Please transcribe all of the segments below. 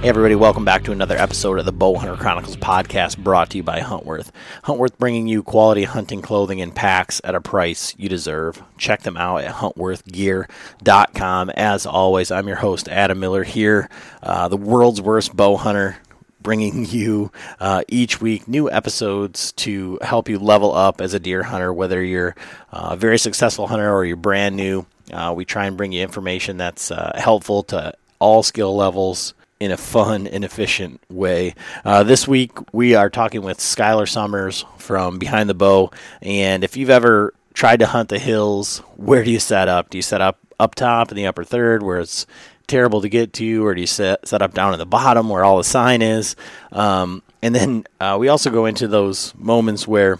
Hey everybody, welcome back to another episode of the Bowhunter Chronicles podcast brought to you by Huntworth. Huntworth bringing you quality hunting clothing and packs at a price you deserve. Check them out at huntworthgear.com. As always, I'm your host, Adam Miller, here, uh, the world's worst bow hunter, bringing you uh, each week new episodes to help you level up as a deer hunter, whether you're a very successful hunter or you're brand new. Uh, we try and bring you information that's uh, helpful to all skill levels in a fun and efficient way. Uh, this week we are talking with Skylar Sommers from Behind the Bow, and if you've ever tried to hunt the hills, where do you set up? Do you set up up top in the upper third where it's terrible to get to, or do you set set up down at the bottom where all the sign is? Um, and then uh, we also go into those moments where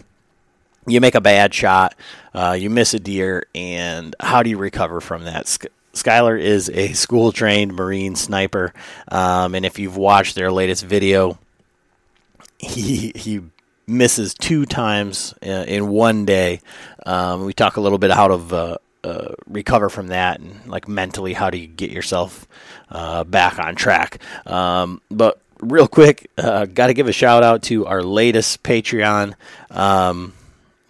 you make a bad shot, uh, you miss a deer, and how do you recover from that? Skylar is a school trained Marine sniper. Um, and if you've watched their latest video, he, he misses two times uh, in one day. Um, we talk a little bit how to uh, uh, recover from that and like mentally how do you get yourself uh, back on track. Um, but real quick, uh, got to give a shout out to our latest Patreon. Um,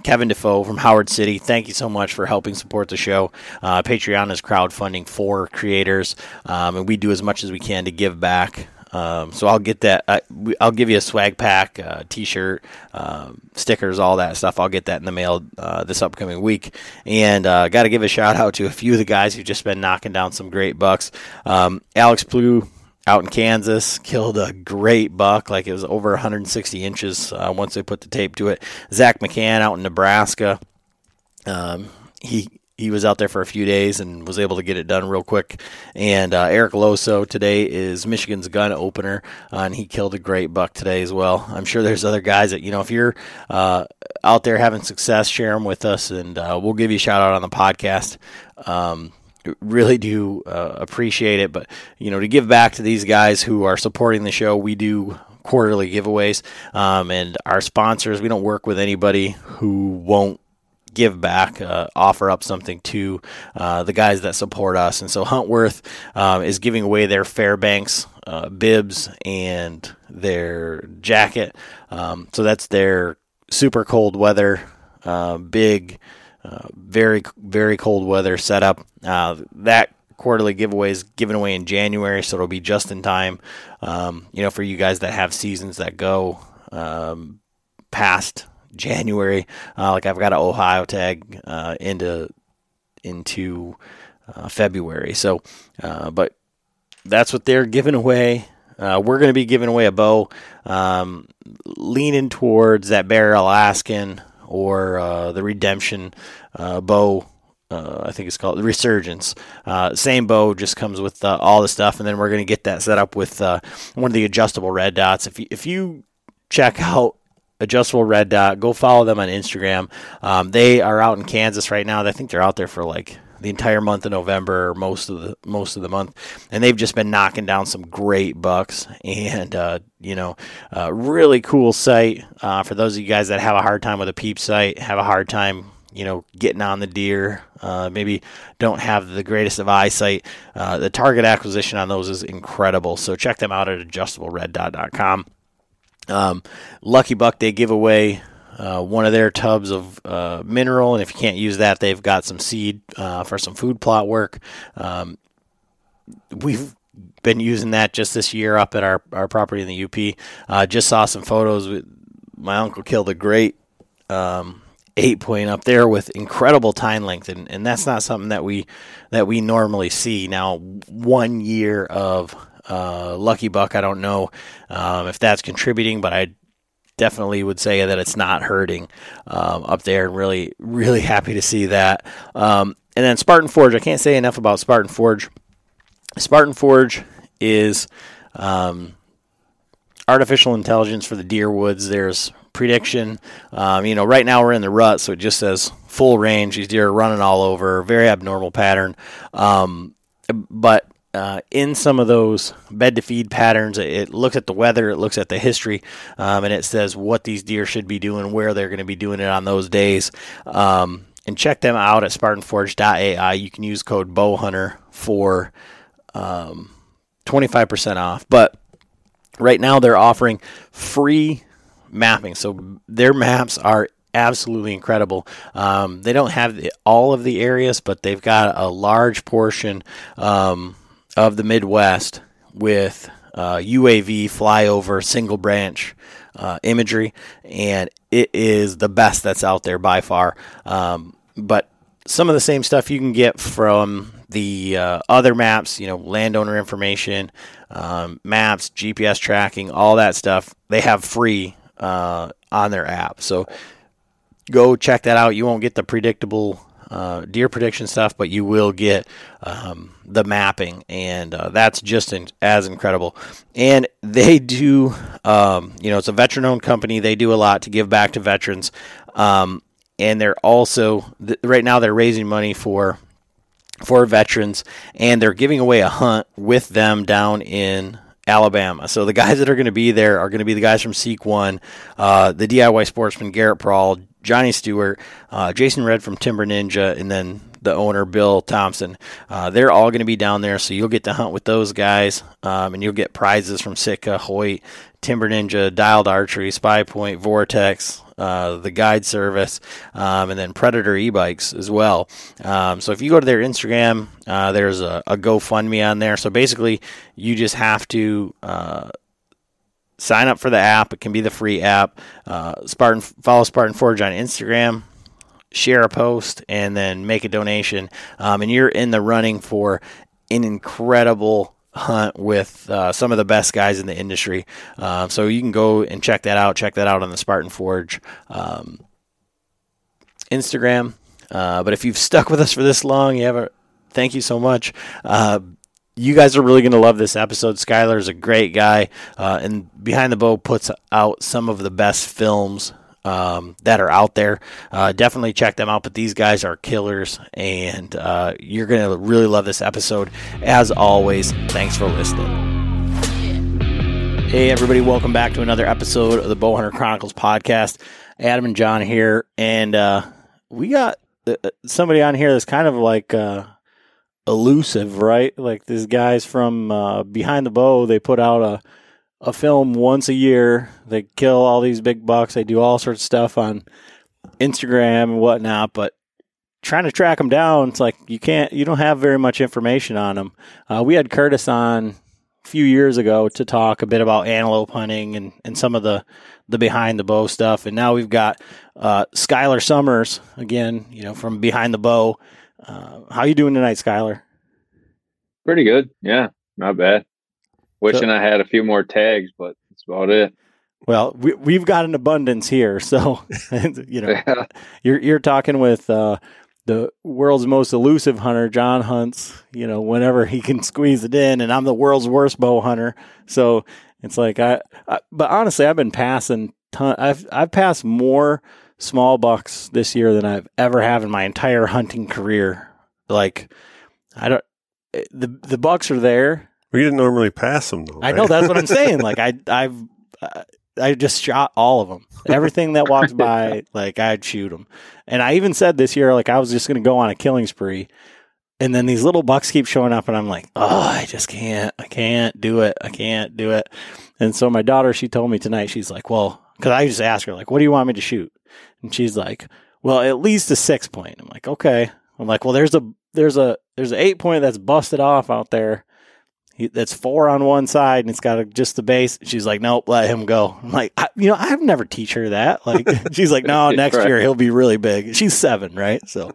Kevin Defoe from Howard City, thank you so much for helping support the show. Uh, Patreon is crowdfunding for creators, um, and we do as much as we can to give back. Um, so I'll get that. I, will give you a swag pack, uh, T-shirt, um, stickers, all that stuff. I'll get that in the mail uh, this upcoming week. And uh, got to give a shout out to a few of the guys who've just been knocking down some great bucks. Um, Alex Blue out in Kansas, killed a great buck, like it was over 160 inches uh, once they put the tape to it. Zach McCann out in Nebraska, um, he he was out there for a few days and was able to get it done real quick. And uh, Eric Loso today is Michigan's gun opener, uh, and he killed a great buck today as well. I'm sure there's other guys that you know if you're uh, out there having success, share them with us, and uh, we'll give you a shout out on the podcast. Um, really do uh, appreciate it. But you know, to give back to these guys who are supporting the show, we do quarterly giveaways, um, and our sponsors. We don't work with anybody who won't give back, uh, offer up something to uh, the guys that support us. And so Huntworth um, is giving away their Fairbanks uh, bibs and their jacket. Um, so that's their super cold weather, uh, big uh, very very cold weather setup. Uh, that quarterly giveaway is given away in January, so it'll be just in time. Um, you know, for you guys that have seasons that go um, past January, uh, like I've got an Ohio tag uh, into into uh, February. So, but that's what they're giving away. Uh, we're going to be giving away a bow, um, leaning towards that Bear Alaskan or uh, the Redemption uh, bow uh, I think it's called the Resurgence. Uh, same bow, just comes with all the stuff, and then we're going to get that set up with one of the adjustable red dots. If you, if you check out adjustable red dot, go follow them on Instagram. Um, they are out in Kansas right now. I think they're out there for like the entire month of November most of the most of the month, and they've just been knocking down some great bucks. And uh, you know, uh, really cool sight uh, for those of you guys that have a hard time with a peep sight, have a hard time you know, getting on the deer, uh, maybe don't have the greatest of eyesight. Uh, the target acquisition on those is incredible. So check them out at adjustablereddot.com. Um, Lucky Buck, they give away uh, one of their tubs of uh, mineral, and if you can't use that, they've got some seed uh, for some food plot work. Um, we've been using that just this year up at our, our property in the UP. Uh, just saw some photos. My uncle killed a great um, eight point up there with incredible tine length, and, and that's not something that we that we normally see. Now, one year of uh, Lucky Buck, I don't know um, if that's contributing, but I definitely would say that it's not hurting um, up there, and really really happy to see that. Um, and then Spartan Forge, I can't say enough about Spartan Forge. Spartan Forge is um, artificial intelligence for the deer woods. There's prediction. Um, you know, right now we're in the rut, so it just says full range. These deer are running all over, very abnormal pattern. Um, but uh, in some of those bed to feed patterns, it looks at the weather, it looks at the history, um, and it says what these deer should be doing, where they're going to be doing it on those days. Um, and check them out at SpartanForge.ai. You can use code BowHunter for 25% um, off. But right now they're offering free mapping. So their maps are absolutely incredible. Um, they don't have all of the areas, but they've got a large portion um, of the Midwest with uh, UAV flyover single branch uh, imagery, and it is the best that's out there by far. Um, but some of the same stuff you can get from the uh, other maps, you know, landowner information, um, maps, GPS tracking, all that stuff, they have free uh, on their app. So go check that out. You won't get the predictable uh, deer prediction stuff, but you will get um, the mapping, and uh, that's just in, as incredible. And they do, um, you know, it's a veteran-owned company. They do a lot to give back to veterans, um, and they're also th- right now they're raising money for for veterans, and they're giving away a hunt with them down in Alabama. So the guys that are going to be there are going to be the guys from Seek One, uh, the DIY Sportsman Garrett Prawl, Johnny Stewart, uh, Jason Red from Timber Ninja, and then the owner Bill Thompson. Uh, they're all going to be down there, so you'll get to hunt with those guys, um, and you'll get prizes from Sitka, Hoyt, Timber Ninja, Dialed Archery, Spy Point, Vortex, uh, the guide service, um, and then Predator e-bikes as well. Um, so if you go to their Instagram, uh, there's a, a, GoFundMe on there. So basically, you just have to uh, sign up for the app. It can be the free app. Uh, Spartan follow Spartan Forge on Instagram. Share a post and then make a donation, um, and you're in the running for an incredible hunt with uh, some of the best guys in the industry. Uh, so you can go and check that out. Check that out on the Spartan Forge um, Instagram. Uh, but if you've stuck with us for this long, you have a thank you so much. Uh, you guys are really going to love this episode. Skylar is a great guy, uh, and Behind the Bow puts out some of the best films um, that are out there. Uh, definitely check them out. But these guys are killers, and uh, you're going to really love this episode. As always, thanks for listening. Hey, everybody, welcome back to another episode of the Bowhunter Chronicles podcast. Adam and John here, and uh, we got uh, somebody on here that's kind of like uh, elusive, right? Like these guys from uh, Behind the Bow, they put out a a film once a year. They kill all these big bucks. They do all sorts of stuff on Instagram and whatnot, but trying to track them down, it's like you can't, you don't have very much information on them. Uh, we had Curtis on a few years ago to talk a bit about antelope hunting and, and some of the, the behind the bow stuff. And now we've got uh, Skylar Sommers again, you know, from behind the bow. Uh, how you doing tonight, Skylar? Pretty good. Yeah, not bad. Wishing so, I had a few more tags, but that's about it. Well, we we've got an abundance here, so you know yeah. you're you're talking with uh, the world's most elusive hunter. John hunts, you know, whenever he can squeeze it in, and I'm the world's worst bow hunter. So it's like I, I but honestly, I've been passing. Ton, I've I've passed more small bucks this year than I've ever have in my entire hunting career. Like I don't the the bucks are there. We didn't normally pass them though. Right? I know that's what I'm saying. Like I I've uh, I just shot all of them. Everything that walks by, like I'd shoot them. And I even said this year, like I was just going to go on a killing spree. And then these little bucks keep showing up, and I'm like, oh, I just can't. I can't do it. I can't do it. And so my daughter, she told me tonight, she's like, well, because I just asked her, like, what do you want me to shoot? And she's like, well, at least a six point. I'm like, okay. I'm like, well, there's a there's a there's an eight point that's busted off out there. He, that's four on one side and it's got a, just the base. She's like, nope, let him go. I'm like, I, you know, I've never teach her that. Like, she's like, no, next right. year he'll be really big. She's seven, right? So,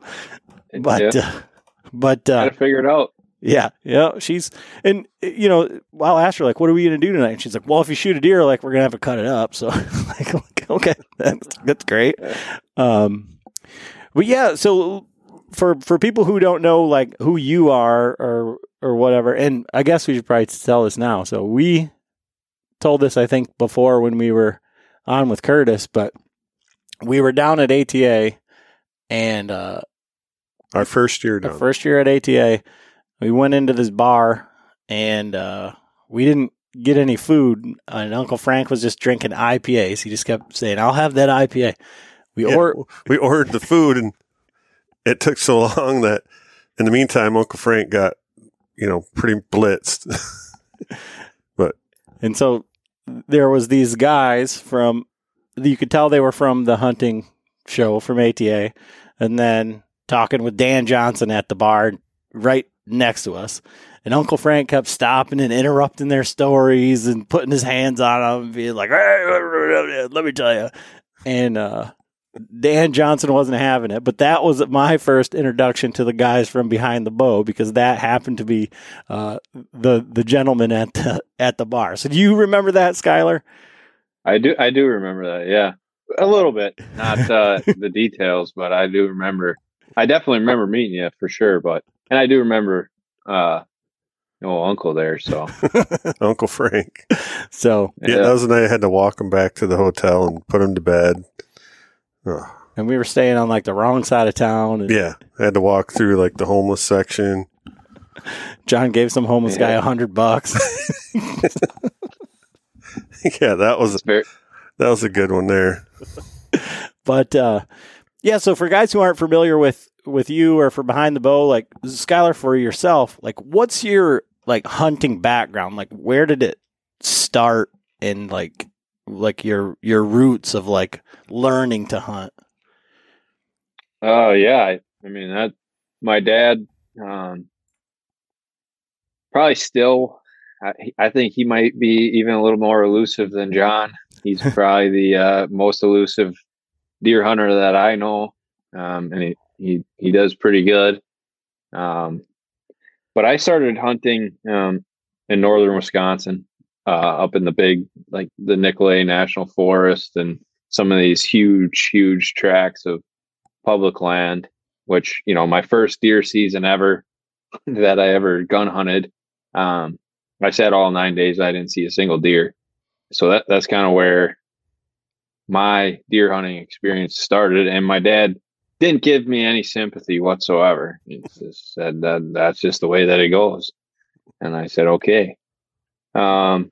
but, yeah. uh, but, uh, gotta figure it out. Yeah, yeah. She's and you know, I'll ask her like, "What are we gonna do tonight?" And she's like, "Well, if you shoot a deer, like we're gonna have to cut it up." So, like, okay, that's that's great. Um, but yeah, so for for people who don't know like who you are or or whatever, and I guess we should probably tell this now. So we told this I think before when we were on with Curtis, but we were down at ATA and uh, our first year down. Our first year at ATA, we went into this bar and uh, we didn't get any food. And Uncle Frank was just drinking IPAs. He just kept saying, "I'll have that IPA." We yeah, or we ordered the food and it took so long that in the meantime, Uncle Frank got, you know, pretty blitzed. but and so there was these guys from you could tell they were from the hunting show from ATA, and then talking with Dan Johnson at the bar right next to us. And Uncle Frank kept stopping and interrupting their stories and putting his hands on them and being like, hey, let me tell you. And uh, Dan Johnson wasn't having it, but that was my first introduction to the guys from behind the bow because that happened to be uh, the the gentleman at the at the bar. So do you remember that, Skylar? I do. I do remember that. Yeah, a little bit, not uh, the details, but I do remember. I definitely remember meeting you for sure. But and I do remember uh, no uncle there. So Uncle Frank. So yeah, yeah, that was the night I had to walk him back to the hotel and put him to bed. Ugh. And we were staying on like the wrong side of town. And yeah, I had to walk through like the homeless section. John gave some homeless yeah. guy a hundred bucks. yeah, that was very- that was a good one there. but uh, yeah, so for guys who aren't familiar with with you or for behind the bow, like Skylar, for yourself, like what's your like hunting background? Like where did it start and like like your your roots of like learning to hunt? Oh yeah, I, I mean that my dad um, probably still. I, I think he might be even a little more elusive than John. He's probably the uh, most elusive deer hunter that I know, um, and he, he he does pretty good. Um, but I started hunting um, in northern Wisconsin uh, up in the big, like the Nicolet National Forest and some of these huge, huge tracts of public land, which, you know, my first deer season ever that I ever gun hunted. Um, I sat all nine days. I didn't see a single deer. So that, that's kind of where my deer hunting experience started. And my dad didn't give me any sympathy whatsoever. He just said that that's just the way that it goes. And I said, okay. Um,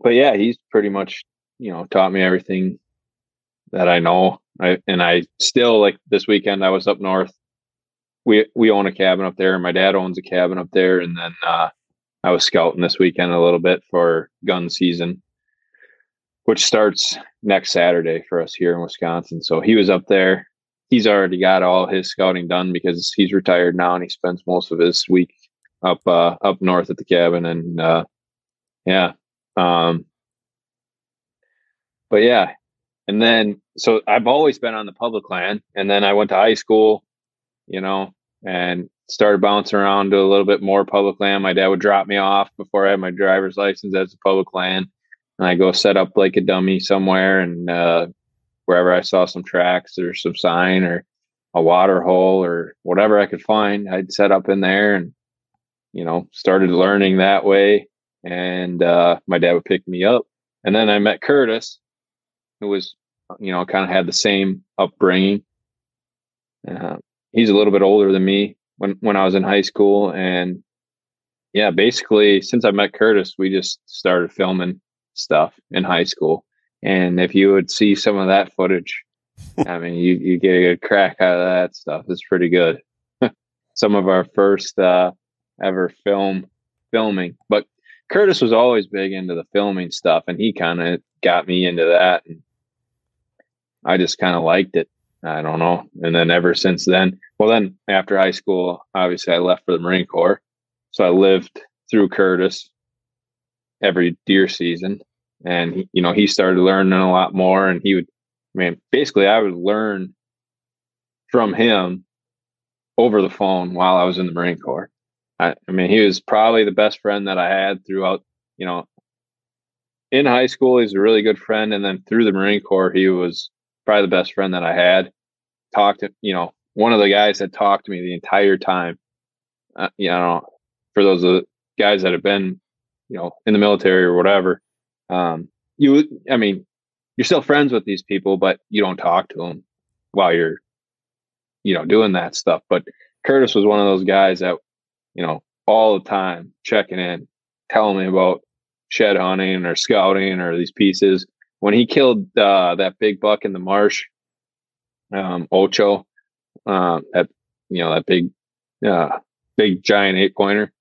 but yeah, he's pretty much, you know, taught me everything that I know. I, and I still like this weekend I was up north. We we own a cabin up there. And my dad owns a cabin up there, and then uh, I was scouting this weekend a little bit for gun season, which starts next Saturday for us here in Wisconsin. So he was up there. He's already got all his scouting done because he's retired now, and he spends most of his week up uh, up north at the cabin. And uh, yeah, um, but yeah, and then so I've always been on the public land, and then I went to high school, you know, and started bouncing around to a little bit more public land. My dad would drop me off before I had my driver's license as a public land, and I go set up like a dummy somewhere, and uh, wherever I saw some tracks or some sign or a water hole or whatever I could find, I'd set up in there and, you know, started learning that way. And uh, my dad would pick me up. And then I met Curtis, who was, you know, kind of had the same upbringing. Uh, he's a little bit older than me when, when I was in high school. And yeah, basically, since I met Curtis, we just started filming stuff in high school. And if you would see some of that footage, I mean, you, you get a good crack out of that stuff. It's pretty good. some of our first uh, ever film filming, but Curtis was always big into the filming stuff, and he kind of got me into that, and I just kind of liked it. I don't know. And then ever since then, well, then after high school, obviously I left for the Marine Corps, so I lived through Curtis every deer season, and he, you know he started learning a lot more, and he would, I mean, basically I would learn from him over the phone while I was in the Marine Corps. I, I mean, he was probably the best friend that I had throughout, you know, in high school, he's a really good friend. And then through the Marine Corps, he was probably the best friend that I had. Talked to, you know, one of the guys that talked to me the entire time. Uh, you know, for those of guys that have been, you know, in the military or whatever, um, you, I mean, you're still friends with these people, but you don't talk to them while you're, you know, doing that stuff. But Curtis was one of those guys that you know, all the time checking in, telling me about shed hunting or scouting or these pieces. When he killed uh, that big buck in the marsh, um, Ocho, uh, that you know that big, uh, big giant eight pointer.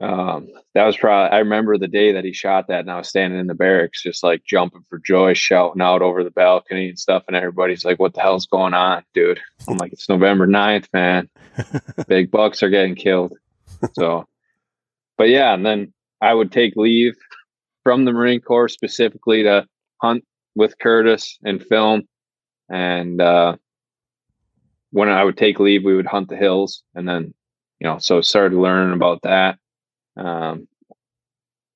Um, that was probably I remember the day that he shot that, and I was standing in the barracks, just like jumping for joy, shouting out over the balcony and stuff, and everybody's like, "What the hell's going on, dude?" I'm like, "It's November 9th, man. Big bucks are getting killed." So, but yeah, and then I would take leave from the Marine Corps specifically to hunt with Curtis and film, and uh, when I would take leave, we would hunt the hills, and then you know, so started learning about that um,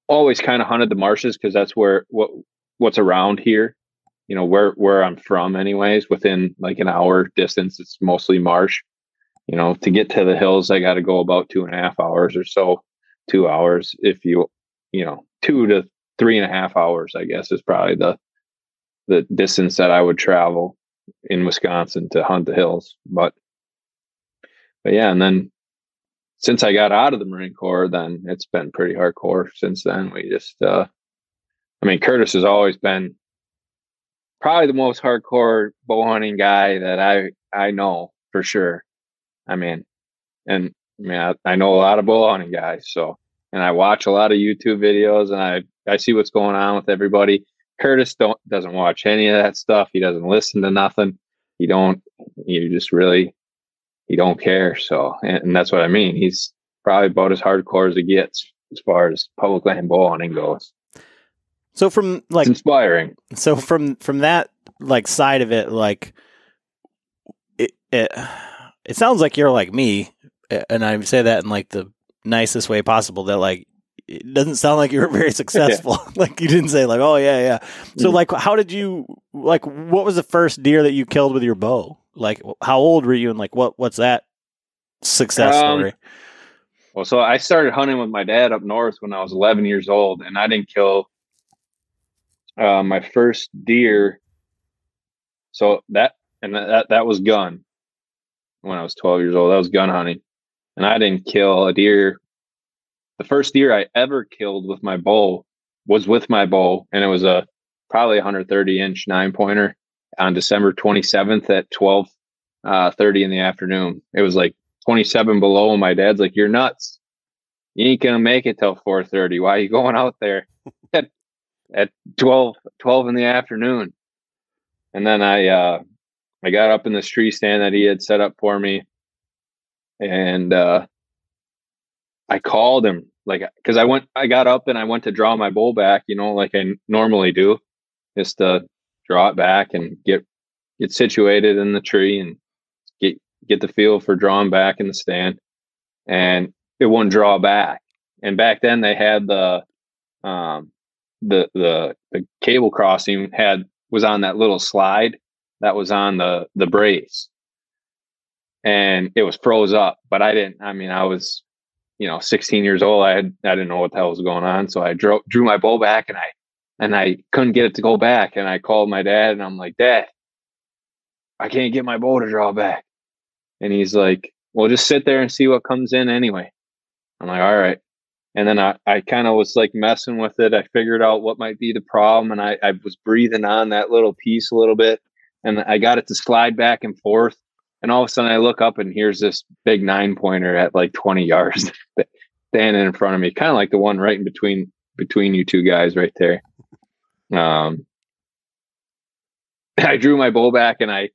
always kind of hunted the marshes because that's where what what's around here. You know where where I'm from, anyways. Within like an hour distance, it's mostly marsh. You know, to get to the hills, I got to go about two and a half hours or so. Two hours, if you you know, two to three and a half hours, I guess, is probably the the distance that I would travel in Wisconsin to hunt the hills. But but yeah, and then since I got out of the Marine Corps, then it's been pretty hardcore since then. We just, uh, I mean, Curtis has always been probably the most hardcore bow hunting guy that I, I know for sure. I mean, and I mean, I, I know a lot of bow hunting guys. So, and I watch a lot of YouTube videos and I, I see what's going on with everybody. Curtis don't, doesn't watch any of that stuff. He doesn't listen to nothing. He don't, you just really he don't care. So, and, and, that's what I mean. He's probably about as hardcore as it gets as far as public land bow hunting goes. So from like it's inspiring. So from from that like side of it, like it it it sounds like you're like me, and I say that in like the nicest way possible. That like it doesn't sound like you were very successful. Yeah. like you didn't say like, oh yeah, yeah. So mm-hmm. like, how did you like? What was the first deer that you killed with your bow? Like, how old were you, and like, what what's that success um, story? Well, so I started hunting with my dad up north when I was 11 years old, and I didn't kill uh, my first deer. So that and that that was gun when I was 12 years old. That was gun hunting, and I didn't kill a deer. The first deer I ever killed with my bow was with my bow, and it was a probably 130 inch nine pointer on December 27th at 12 uh, 30 in the afternoon. It was like 27 below. And my dad's like, you're nuts. You ain't going to make it till 430. Why are you going out there at, at 12, 12 in the afternoon? And then I, uh, I got up in this tree stand that he had set up for me. And, uh, I called him like, cause I went, I got up and I went to draw my bow back, you know, like I normally do just to draw it back and get get situated in the tree and get get the feel for drawing back in the stand and it wouldn't draw back and back then they had the um the the the cable crossing had was on that little slide that was on the the brace and it was froze up. But I didn't. I mean, I was, you know, 16 years old. I had I didn't know what the hell was going on, so I drew drew my bow back, and I and I couldn't get it to go back. And I called my dad, and I'm like, Dad, I can't get my bow to draw back. And he's like, Well, just sit there and see what comes in anyway. I'm like, All right. And then I, I kind of was like messing with it. I figured out what might be the problem, and I, I was breathing on that little piece a little bit, and I got it to slide back and forth and all of a sudden I look up and here's this big nine pointer at like 20 yards standing in front of me, kind of like the one right in between between you two guys right there. Um, I drew my bow back and I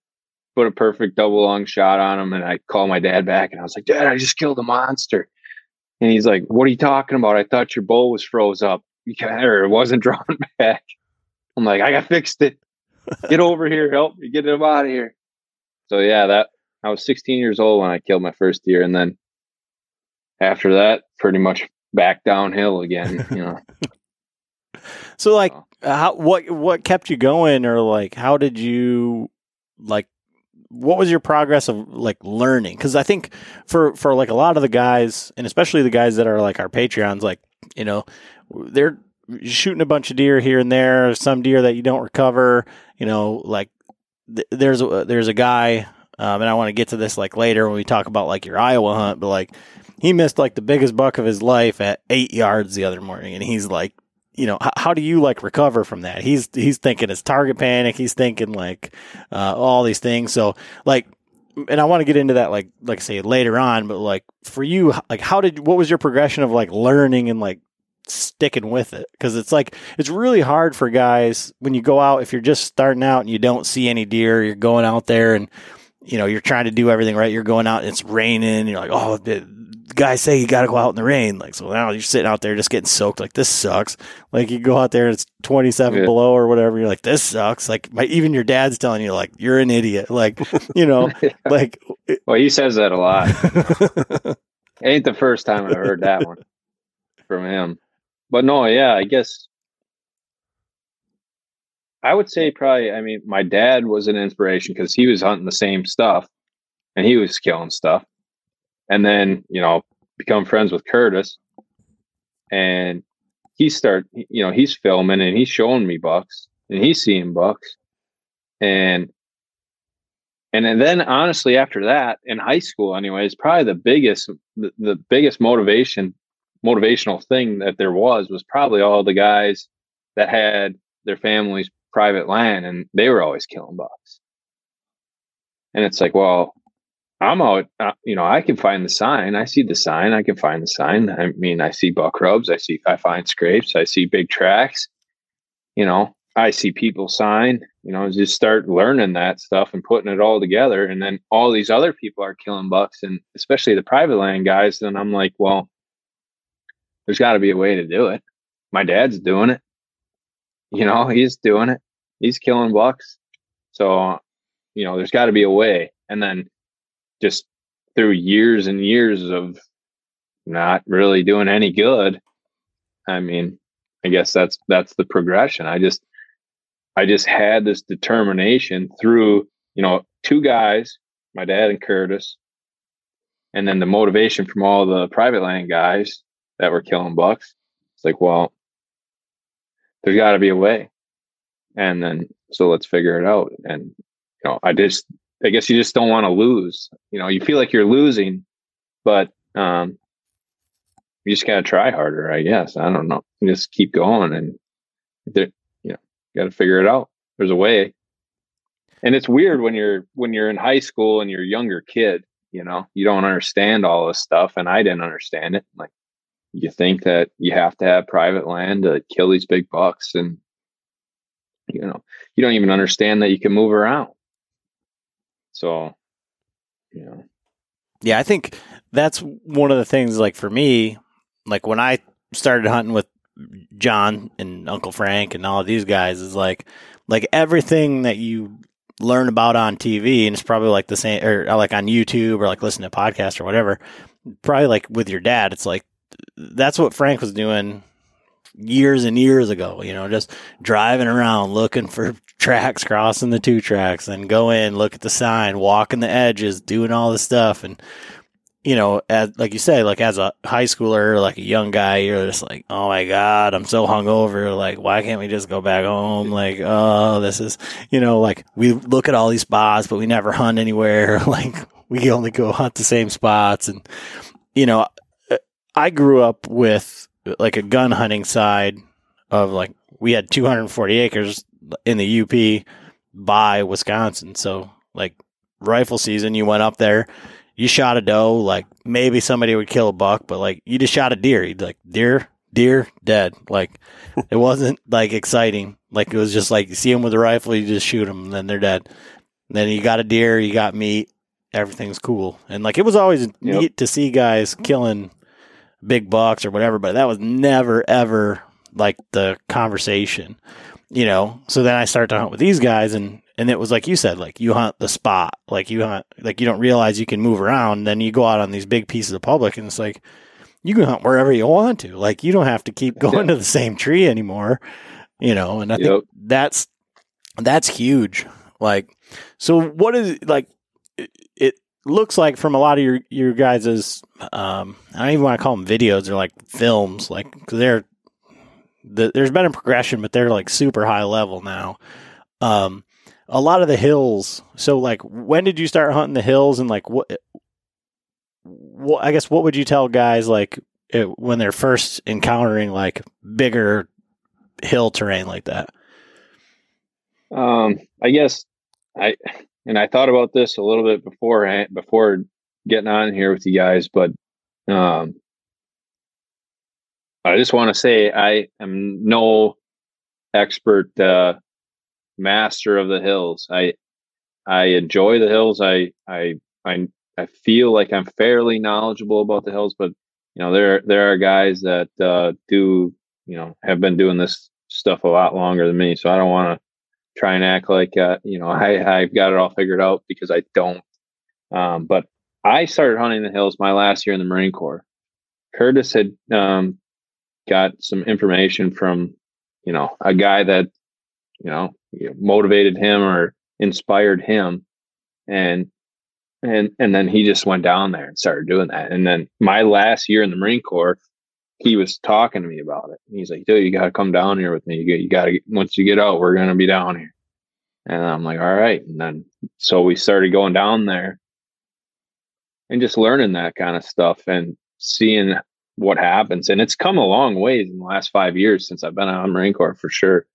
put a perfect double lung shot on him and I called my dad back and I was like, Dad, I just killed a monster. And he's like, What are you talking about? I thought your bow was froze up. Or it wasn't drawn back. I'm like, I got fixed it. Get over here, help me get him out of here. So yeah, that I was 16 years old when I killed my first deer, and then after that, pretty much back downhill again. You know. so like, how what what kept you going, or like, how did you like? What was your progress of like learning? Because I think for for like a lot of the guys, and especially the guys that are like our Patreons, like you know, they're shooting a bunch of deer here and there, some deer that you don't recover. You know, like th- there's a, there's a guy um, and I want to get to this like later when we talk about like your Iowa hunt, but like he missed like the biggest buck of his life at eight yards the other morning, and he's like, you know, h- how do you like recover from that? He's he's thinking it's target panic. He's thinking like uh, all these things. So like, and I want to get into that like like I say later on, but like for you, like how did what was your progression of like learning and like sticking with it because it's like it's really hard for guys when you go out if you're just starting out and you don't see any deer you're going out there and you know, you're trying to do everything right. You're going out, and it's raining. You're like, oh, the guys say you got to go out in the rain. Like, so now you're sitting out there just getting soaked. Like, this sucks. Like, you go out there and it's 27 yeah. below or whatever. You're like, this sucks. Like, my, even your dad's telling you, like, you're an idiot. Like, you know, yeah. like, well, he says that a lot. Ain't the first time I've heard that one from him. But no, yeah, I guess I would say probably. I mean, my dad was an inspiration because he was hunting the same stuff, and he was killing stuff. And then you know, become friends with Curtis, and he start. You know, he's filming and he's showing me bucks, and he's seeing bucks, and and and then honestly after that in high school anyways probably the biggest the, the biggest motivation motivational thing that there was was probably all the guys that had their families private land and they were always killing bucks. And it's like, well, I'm out, uh, you know, I can find the sign. I see the sign. I can find the sign. I mean, I see buck rubs. I see, I find scrapes. I see big tracks. You know, I see people sign, you know, just start learning that stuff and putting it all together. And then all these other people are killing bucks and especially the private land guys. Then I'm like, well, there's got to be a way to do it. My dad's doing it. You know, he's doing it he's killing bucks. So, you know, there's got to be a way. And then just through years and years of not really doing any good, I mean, I guess that's that's the progression. I just I just had this determination through, you know, two guys, my dad and Curtis, and then the motivation from all the private land guys that were killing bucks. It's like, well, there's got to be a way and then so let's figure it out. And you know i just i guess you just don't want to lose. You know you feel like you're losing but um you just gotta try harder i guess. I don't know. You just keep going and there you know you gotta figure it out. There's a way. And it's weird when you're when you're in high school and you're a younger kid you know you don't understand all this stuff and i didn't understand it. Like you think that you have to have private land to kill these big bucks and you know you don't even understand that you can move around. So you know. Yeah i think that's one of the things like for me like when i started hunting with john and uncle frank and all of these guys is like like everything that you learn about on tv and it's probably like the same or like on youtube or like listen to podcasts or whatever probably like with your dad it's like that's what frank was doing years and years ago, you know, just driving around looking for tracks, crossing the two tracks, and go in, look at the sign, walking the edges, doing all this stuff. And, you know, as, like you say, like as a high schooler, like a young guy, you're just like, oh my God, I'm so hungover. Like, why can't we just go back home? Like, oh, this is, you know, like we look at all these spots, but we never hunt anywhere. like, we only go hunt the same spots. And, you know, I grew up with like a gun hunting side of like, we had 240 acres in the UP by Wisconsin. So, like, rifle season, you went up there you shot a doe, like maybe somebody would kill a buck, but like you just shot a deer. You'd like deer, deer, dead. Like it wasn't like exciting. Like it was just like you see them with a rifle, you just shoot them, and then they're dead. And then you got a deer, you got meat, everything's cool. And like it was always yep. neat to see guys killing big bucks or whatever, but that was never ever like the conversation, you know. So then I started to hunt with these guys, and and it was like you said, like you hunt the spot, like you hunt, like you don't realize you can move around. Then you go out on these big pieces of public, and it's like you can hunt wherever you want to. Like you don't have to keep going to the same tree anymore, you know. And I think that's that's huge. Like, so what is like? Looks like from a lot of your your guys's, um, I don't even want to call them videos. They're like films, like because they're the, there's been a progression, but they're like super high level now. Um, a lot of the hills. So, like, when did you start hunting the hills, and like, what? I guess what would you tell guys like it, when they're first encountering like bigger hill terrain like that? Um, I guess I and I thought about this a little bit before before getting on here with you guys, but um, I just want to say I am no expert uh, master of the hills. I I enjoy the hills. I I I I feel like I'm fairly knowledgeable about the hills, but you know there there are guys that uh, do you know have been doing this stuff a lot longer than me. So I don't want to try and act like uh, you know I I've got it all figured out because I don't. Um, but I started hunting the hills my last year in the Marine Corps. Curtis had um, got some information from you know a guy that you know, you know, motivated him or inspired him and and and then he just went down there and started doing that and then my last year in the marine corps he was talking to me about it. He's like dude you got to come down here with me. You, you got to once you get out we're going to be down here. And i'm like all right. And then so we started going down there and just learning that kind of stuff and seeing what happens. And it's come a long ways in the last five years since i've been on marine corps for sure.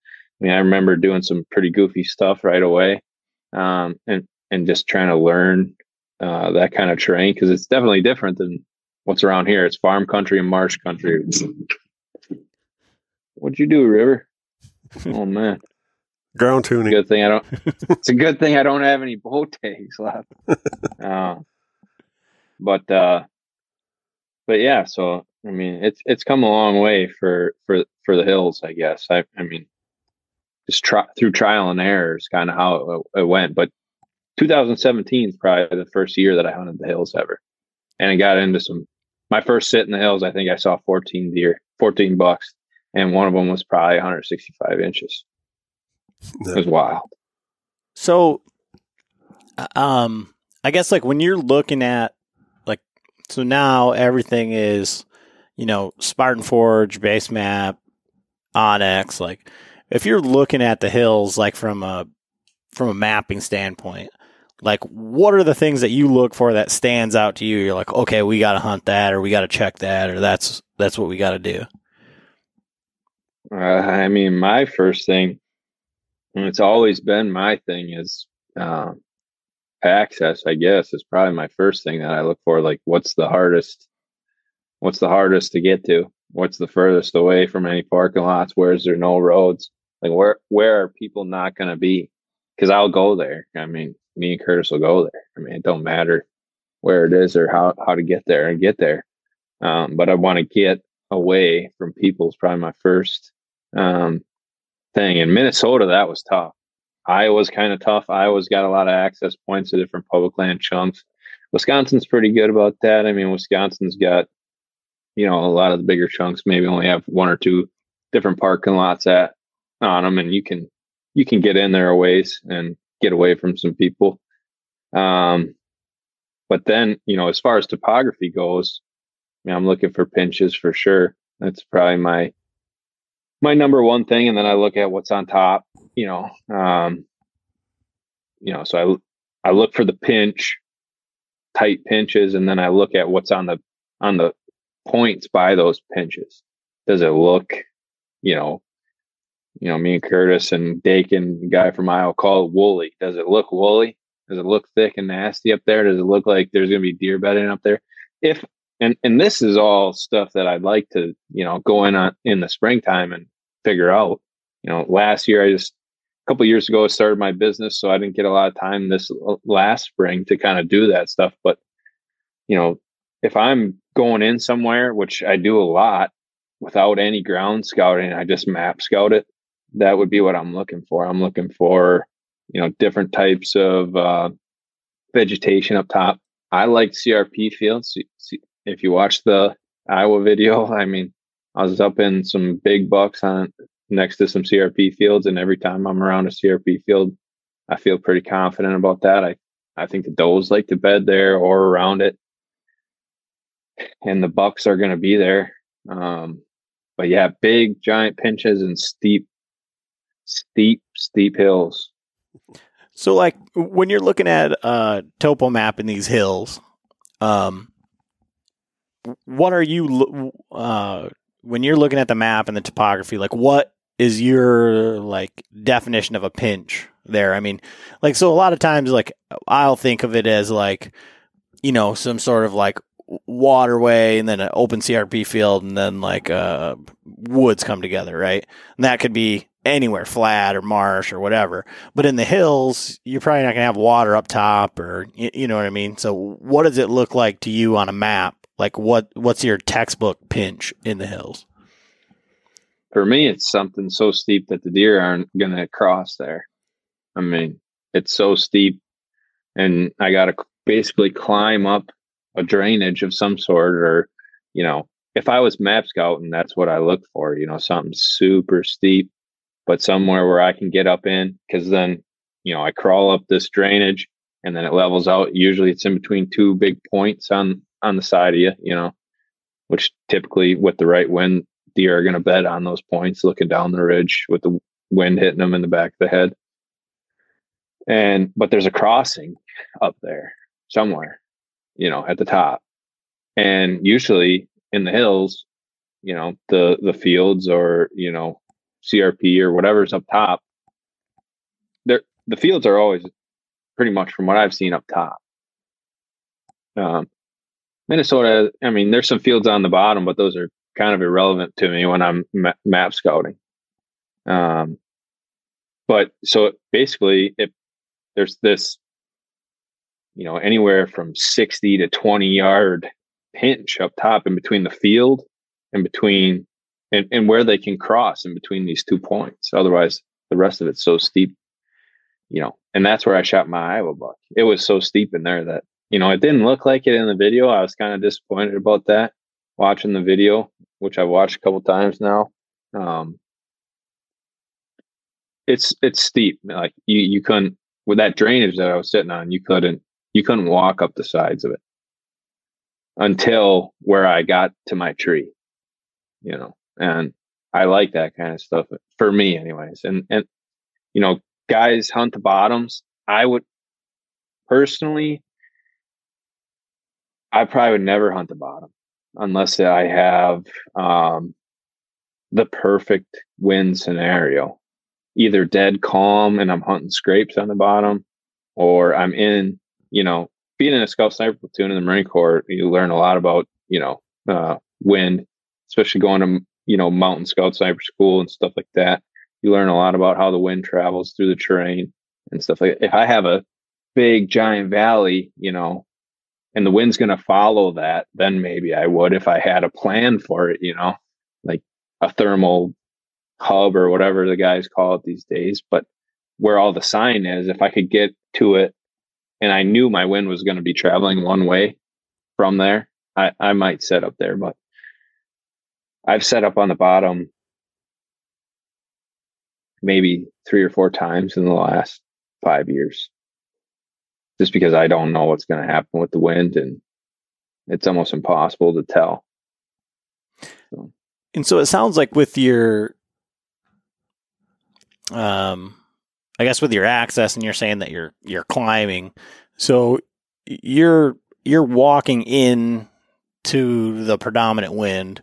I mean, I remember doing some pretty goofy stuff right away, um, and and just trying to learn uh, that kind of terrain because it's definitely different than what's around here. It's farm country and marsh country. What'd you do, River? Oh man, ground tuning. Good thing I don't. it's a good thing I don't have any bow tags left. uh, but uh, but yeah, so I mean, it's it's come a long way for for for the hills, I guess. I I mean, just try through trial and error is kind of how it, it, went. But 2017 is probably the first year that I hunted the hills ever, and I got into some. My first sit in the hills, I think I saw 14 deer, 14 bucks, and one of them was probably 165 inches. It was wild. So, um, I guess like when you're looking at like, so now everything is, you know, Spartan Forge, base map, onX, like if you're looking at the hills like from a from a mapping standpoint, like what are the things that you look for that stands out to you? You're like, okay, we got to hunt that, or we got to check that, or that's that's what we got to do. Uh, I mean, my first thing, and it's always been my thing, is uh, access. I guess is probably my first thing that I look for. Like, what's the hardest? What's the hardest to get to? What's the furthest away from any parking lots? Where is there no roads? Like where where are people not going to be? Because I'll go there. I mean, me and Curtis will go there. I mean, it don't matter where it is or how how to get there and get there. Um, but I want to get away from people is probably my first um, thing. In Minnesota, that was tough. Iowa's kind of tough. Iowa's got a lot of access points to different public land chunks. Wisconsin's pretty good about that. I mean, Wisconsin's got, you know, a lot of the bigger chunks maybe only have one or two different parking lots at on them, and you can you can get in there a ways and get away from some people. Um, but then you know, as far as topography goes, I mean, I'm looking for pinches for sure. That's probably my my number one thing, and then I look at what's on top. You know, um, you know, so I I look for the pinch, tight pinches, and then I look at what's on the on the points by those pinches. Does it look, you know, you know, me and Curtis and Dakin, guy from Iowa, call it woolly. Does it look woolly? Does it look thick and nasty up there? Does it look like there's going to be deer bedding up there? If and and this is all stuff that I'd like to, you know, go in on in the springtime and figure out. You know, last year I just a couple years ago I started my business, so I didn't get a lot of time this last spring to kind of do that stuff. But you know, if I'm going in somewhere, which I do a lot without any ground scouting, I just map scout it. That would be what I'm looking for. I'm looking for, you know, different types of uh, vegetation up top. I like CRP fields. If you watch the Iowa video, I mean, I was up in some big bucks on next to some CRP fields, and every time I'm around a CRP field, I feel pretty confident about that. I I think the does like to bed there or around it and the bucks are going to be there. Um, but yeah, big giant pinches and steep, steep, steep hills. So, like when you're looking at a topo map in these hills, um, what are you uh, when you're looking at the map and the topography? Like, what is your like definition of a pinch there? I mean, like so a lot of times, like I'll think of it as like you know some sort of like waterway and then an open CRP field and then like uh, woods come together, right? And that could be anywhere, flat or marsh or whatever. But in the hills, you're probably not going to have water up top or you, you, know what I mean. So, what does it look like to you on a map? Like what what's your textbook pinch in the hills? For me, it's something so steep that the deer aren't going to cross there. I mean, it's so steep, and I got to basically climb up a drainage of some sort or you know if i was map scouting that's what i look for you know something super steep but somewhere where i can get up in because then you know i crawl up this drainage and then it levels out usually it's in between two big points on on the side of you you know which typically with the right wind deer are going to bed on those points looking down the ridge with the wind hitting them in the back of the head and but there's a crossing up there somewhere you know, at the top. And usually in the hills, you know, the the fields or, you know, CRP or whatever's up top, there the fields are always pretty much from what I've seen up top. Um, Minnesota, I mean, there's some fields on the bottom, but those are kind of irrelevant to me when I'm ma- map scouting. Um, but so basically, it there's this you know, anywhere from 60 to 20 yard pinch up top in between the field and between and, and where they can cross in between these two points. Otherwise, the rest of it's so steep, you know, and that's where I shot my Iowa buck. It was so steep in there that, you know, it didn't look like it in the video. I was kind of disappointed about that watching the video, which I watched a couple times now. Um, it's it's steep. Like you you couldn't with that drainage that I was sitting on, you couldn't you couldn't walk up the sides of it until where I got to my tree, you know, and I like that kind of stuff for me anyways. And, and, you know, guys hunt the bottoms. I would personally, I probably would never hunt the bottom unless I have, um, the perfect wind scenario, either dead calm and I'm hunting scrapes on the bottom or I'm in you know, being in a scout sniper platoon in the Marine Corps, you learn a lot about, you know, uh, wind, especially going to, you know, mountain scout sniper school and stuff like that. You learn a lot about how the wind travels through the terrain and stuff like that. If I have a big giant valley, you know, and the wind's going to follow that, then maybe I would if I had a plan for it, you know, like a thermal hub or whatever the guys call it these days. But where all the sign is, if I could get to it and I knew my wind was going to be traveling one way from there, I, I might set up there, but I've set up on the bottom maybe three or four times in the last five years. Just because I don't know what's going to happen with the wind and it's almost impossible to tell. So. And so it sounds like with your, um, I guess with your access, and you're saying that you're you're climbing, so you're you're walking in to the predominant wind,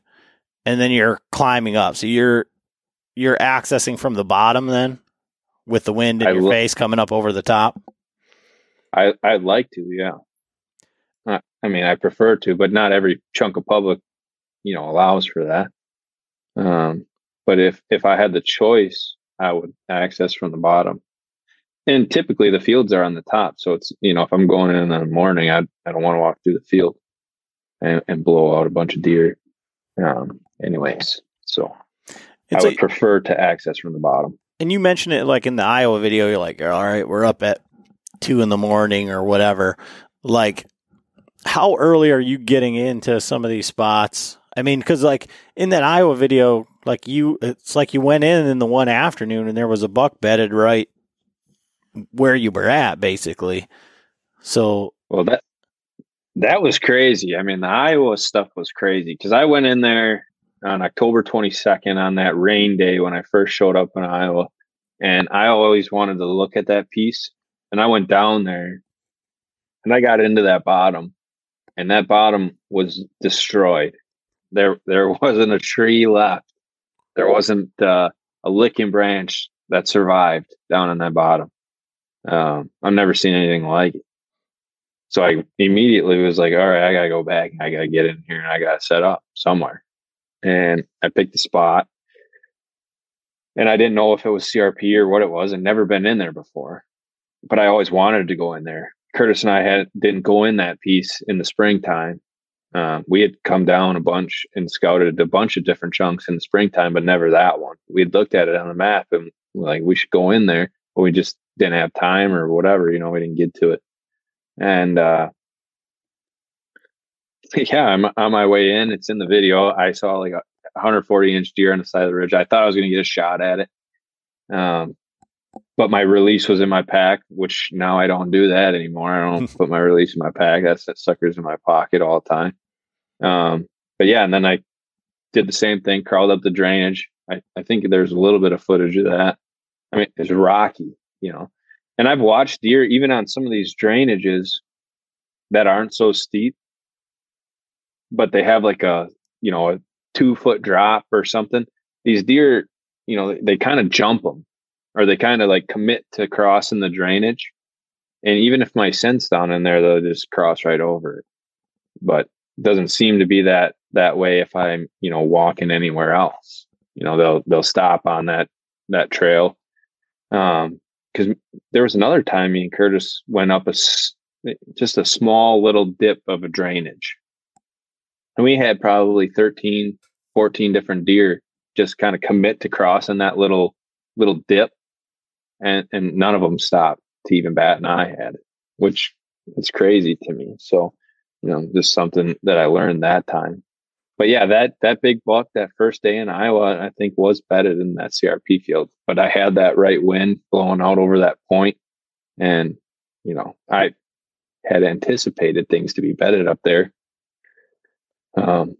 and then you're climbing up. So you're you're accessing from the bottom then, with the wind in I your lo- face coming up over the top. I I'd like to, yeah. I mean, I prefer to, but not every chunk of public, you know, allows for that. Um, but if if I had the choice, I would access from the bottom. And typically, the fields are on the top, so it's you know, if I'm going in in the morning, I I don't want to walk through the field and, and blow out a bunch of deer. Um, anyways, so it's I would a, prefer to access from the bottom. And you mentioned it like in the Iowa video. You're like, all right, we're up at two in the morning or whatever. Like, how early are you getting into some of these spots? I mean, because like in that Iowa video, like you, it's like you went in in the one afternoon and there was a buck bedded right where you were at, basically. So, well, that that was crazy. I mean, the Iowa stuff was crazy because I went in there on October 22nd on that rain day when I first showed up in Iowa, and I always wanted to look at that piece. And I went down there, and I got into that bottom, and that bottom was destroyed. There, there wasn't a tree left. There wasn't uh, a licking branch that survived down in that bottom. Um, I've never seen anything like it. So I immediately was like, all right, I gotta go back. I gotta get in here and I gotta set up somewhere. And I picked the spot. And I didn't know if it was CRP or what it was. I'd never been in there before. But I always wanted to go in there. Curtis and I had didn't go in that piece in the springtime. Uh, we had come down a bunch and scouted a bunch of different chunks in the springtime, but never that one. We had looked at it on the map and like we should go in there, but we just didn't have time or whatever. You know, we didn't get to it. And uh, yeah, I'm on my way in. It's in the video. I saw like a 140 inch deer on the side of the ridge. I thought I was going to get a shot at it. Um, but my release was in my pack, which now I don't do that anymore. I don't put my release in my pack. That's that sucker's in my pocket all the time. Um, but yeah, and then I did the same thing, crawled up the drainage. I, I think there's a little bit of footage of that. I mean, it's rocky, you know. And I've watched deer even on some of these drainages that aren't so steep, but they have like a, you know, a two foot drop or something. These deer, you know, they, they kind of jump them or they kind of like commit to crossing the drainage. And even if my scent's down in there, they'll just cross right over it. But it doesn't seem to be that that way if I'm, you know, walking anywhere else. You know, they'll they'll stop on that that trail. Um, because there was another time me and Curtis went up a just a small little dip of a drainage. And we had probably 13, 14 different deer just kind of commit to crossing that little little dip and and none of them stopped to even bat an eye at it, which is crazy to me. So, you know, just something that I learned that time. But yeah, that that big buck that first day in Iowa, I think was bedded in that CRP field. But I had that right wind blowing out over that point, and you know, I had anticipated things to be bedded up there. Um,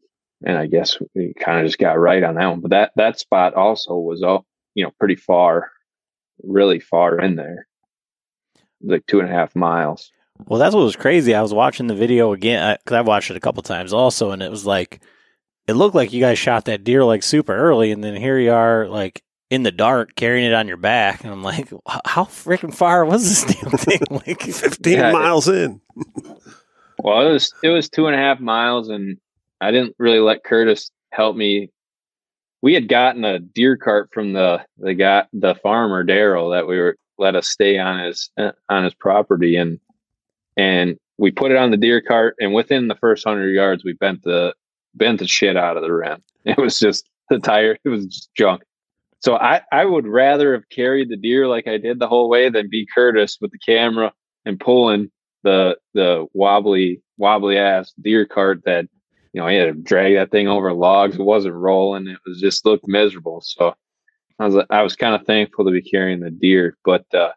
and I guess we kind of just got right on that one. But that that spot also was all you know pretty far really far in there, like two and a half miles. Well, that's what was crazy. I was watching the video again because I've watched it a couple times also, and it was like it looked like you guys shot that deer like super early, and then here you are like in the dark carrying it on your back, and I'm like, how freaking far was this damn thing? like fifteen yeah, miles in. well, it was it was two and a half miles, and I didn't really let Curtis help me we had gotten a deer cart from the the guy the farmer Daryl that we were let us stay on his uh, on his property and and we put it on the deer cart and within the first hundred yards we bent the bent the shit out of the rim. It was just the tire. It was just junk. So I I would rather have carried the deer like I did the whole way than be Curtis with the camera and pulling the the wobbly wobbly ass deer cart that you know, he had to drag that thing over logs. It wasn't rolling. It was just looked miserable. So I was I was kind of thankful to be carrying the deer, but uh,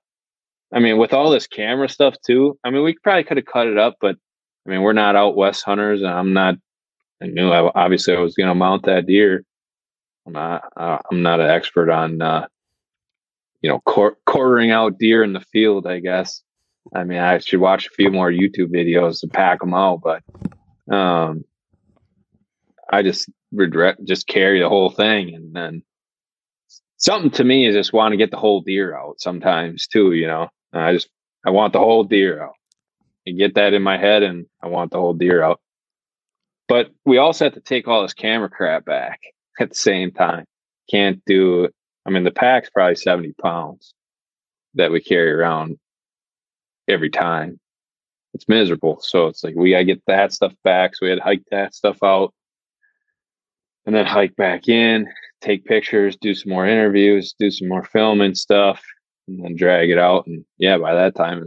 I mean, with all this camera stuff too, I mean, we probably could have cut it up, but I mean, we're not out west hunters, and I'm not. I knew I, obviously I was going to mount that deer. I'm not. Uh, I'm not an expert on, uh, you know, quar- quartering out deer in the field. I guess. I mean, I should watch a few more YouTube videos to pack them out, but um, I just regret just carry the whole thing, and then something to me is just want to get the whole deer out sometimes too. You know, I just I want the whole deer out. I get that in my head, and I want the whole deer out. But we also have to take all this camera crap back at the same time. Can't do. I mean, the pack's probably seventy pounds that we carry around every time. It's miserable. So it's like we gotta get that stuff back. So we had to hike that stuff out and then hike back in, take pictures, do some more interviews, do some more filming stuff, and then drag it out. And yeah, by that time, I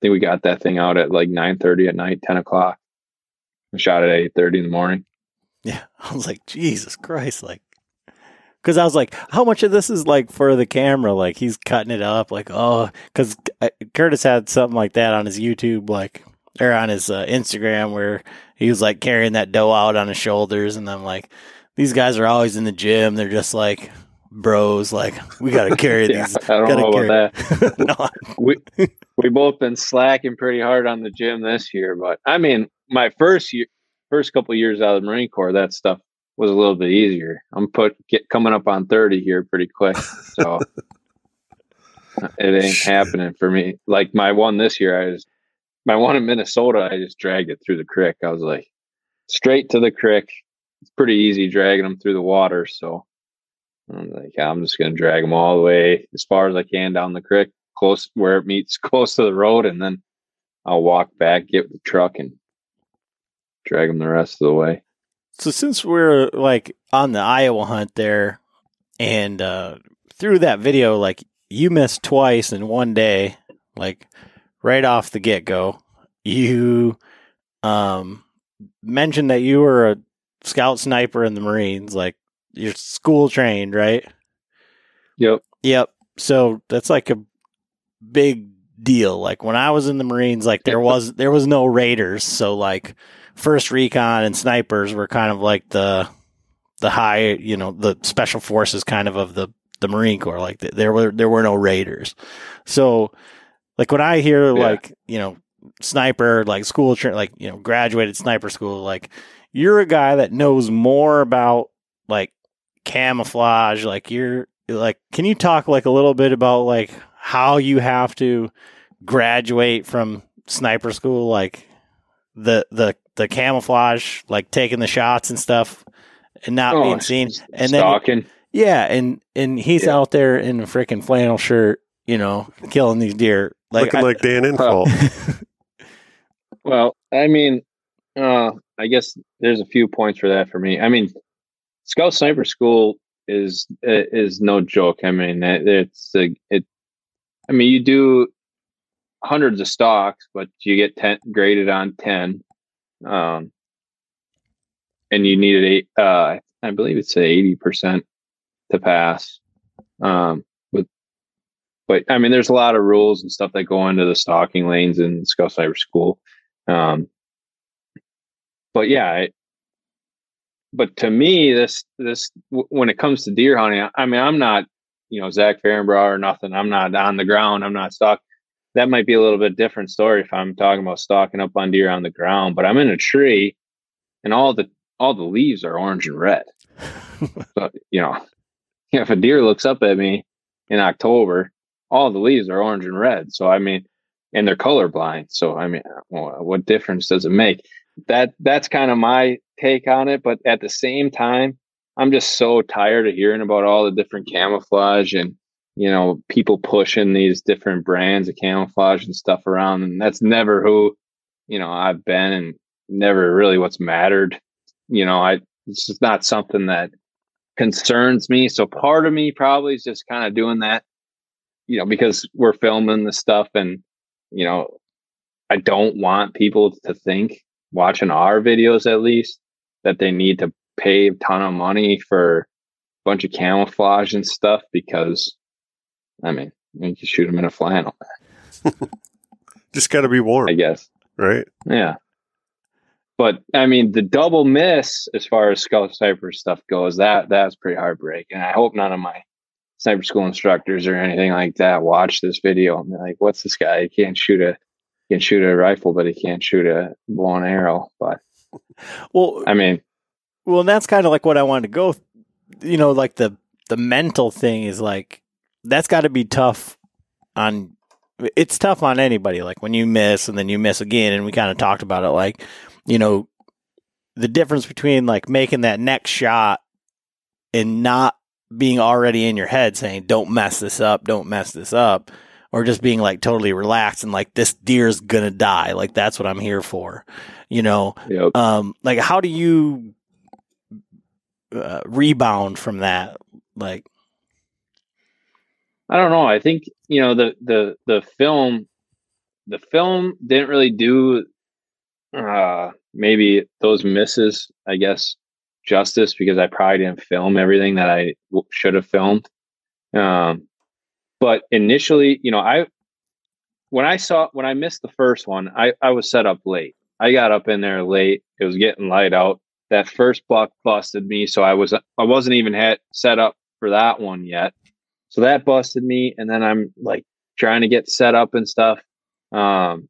think we got that thing out at like nine thirty at night, ten o'clock. We shot at eight thirty in the morning. Yeah, I was like, Jesus Christ, like, because I was like, how much of this is like for the camera? Like he's cutting it up, like, oh, because Curtis had something like that on his YouTube, like, or on his uh, Instagram, where he was like carrying that dough out on his shoulders, and I'm like, these guys are always in the gym. They're just like bros. Like we got to carry Yeah, these. I don't know carry- about that. no, we we both been slacking pretty hard on the gym this year, but I mean, my first year, first couple years out of the Marine Corps, that stuff was a little bit easier. I'm put get coming up on thirty here pretty quick, so it ain't happening for me. Like my one this year, I was my one in Minnesota, I just dragged it through the creek. I was like straight to the creek. It's pretty easy dragging them through the water, so I'm like, I'm just gonna drag them all the way as far as I can down the creek, close where it meets close to the road, and then I'll walk back, get the truck, and drag them the rest of the way. So since we're like on the Iowa hunt there, and uh, through that video, like you missed twice in one day, like right off the get go, you um mentioned that you were a scout sniper in the Marines, like you're school trained, right? Yep. Yep. So that's like a big deal. Like when I was in the Marines, like there was there was no raiders, so like first recon and snipers were kind of like the the high, you know, the special forces kind of of the the Marine Corps. Like th- there were there were no raiders. So like when I hear Yeah. like, you know, sniper, like school tra- like, you know, graduated sniper school, like you're a guy that knows more about like camouflage, like you're like can you talk like a little bit about like how you have to graduate from sniper school like the the the camouflage like taking the shots and stuff and not being seen and then stalking. yeah and and he's Yeah. out there in a freaking flannel shirt you know killing these deer like Looking I- like Dan Infalt. Well, I mean, uh, I guess there's a few points for that for me. I mean, Scout Sniper School is is no joke. I mean, it, it's a, it. I mean, you do hundreds of stocks, but you get ten graded on ten, um, and you need eight. Uh, I believe it's eighty percent to pass. Um, with, but I mean, there's a lot of rules and stuff that go into the stalking lanes in Scout Sniper School. Um, but yeah, I, but to me, this this w- when it comes to deer hunting, I, I mean, I'm not you know Zach Fehrenbauer or nothing. I'm not on the ground. I'm not stalk. That might be a little bit different story if I'm talking about stalking up on deer on the ground. But I'm in a tree, and all the all the leaves are orange and red. so you know, if a deer looks up at me in October, all the leaves are orange and red. So I mean, and they're colorblind. So I mean, uh, what difference does it make? That that's kind of my take on it. But at the same time, I'm just so tired of hearing about all the different camouflage and you know people pushing these different brands of camouflage and stuff around. And that's never who you know I've been and never really what's mattered. You know, I it's just not something that concerns me. So part of me probably is just kind of doing that, you know, because we're filming the stuff and you know, I don't want people to think watching our videos at least that they need to pay a ton of money for, a bunch of camouflage and stuff because, I mean, you can shoot them in a flannel, Just got to be warm, I guess. right? Yeah. But I mean, the double miss as far as scout sniper stuff goes, that that's pretty heartbreaking. And I hope none of my sniper school instructors or anything like that watch this video and be like, "What's this guy? He can't shoot a can shoot a rifle, but he can't shoot a bow and arrow." But Well, I mean, well, and that's kind of like what I wanted to go. You know, like the the mental thing is like that's got to be tough on. It's tough on anybody. Like when you miss and then you miss again, and we kind of talked about it. Like you know, the difference between like making that next shot and not being already in your head saying, "Don't mess this up, don't mess this up," or just being like totally relaxed and like this deer's gonna die. Like that's what I'm here for. You know, know, um like how do you uh, rebound from that like I don't know. I think you know the the the film, the film didn't really do uh maybe those misses. I guess justice because I probably didn't film everything that I w- should have filmed. Um, but initially, you know, I when I saw when I missed the first one, I I was set up late. I got up in there late. It was getting light out. That first buck busted me, so I was I wasn't even had set up for that one yet. So that busted me, and then I'm like trying to get set up and stuff. Um,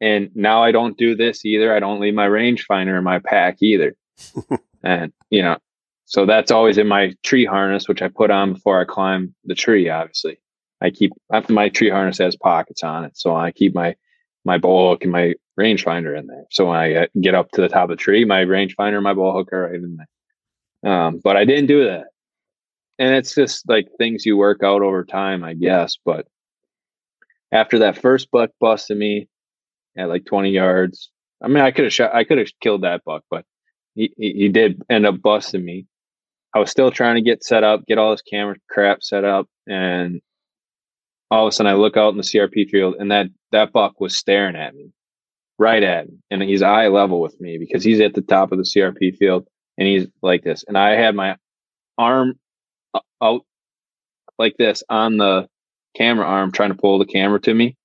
and now I don't do this either. I don't leave my rangefinder in my pack either. and you know, so that's always in my tree harness, which I put on before I climb the tree. Obviously, I keep my tree harness has pockets on it, so I keep my my bow hook and my rangefinder in there. So when I get up to the top of the tree, my rangefinder and my bow hook are right in there. Um, but I didn't do that, and it's just like things you work out over time, I guess. But after that first buck busted me at like 20 yards, I mean, I could have shot, I could have killed that buck, but he he did end up busting me. I was still trying to get set up, get all this camera crap set up, and all of a sudden I look out in the CRP field, and that that buck was staring at me, right at me, and he's eye level with me because he's at the top of the CRP field, and he's like this, and I had my arm out like this on the camera arm, trying to pull the camera to me,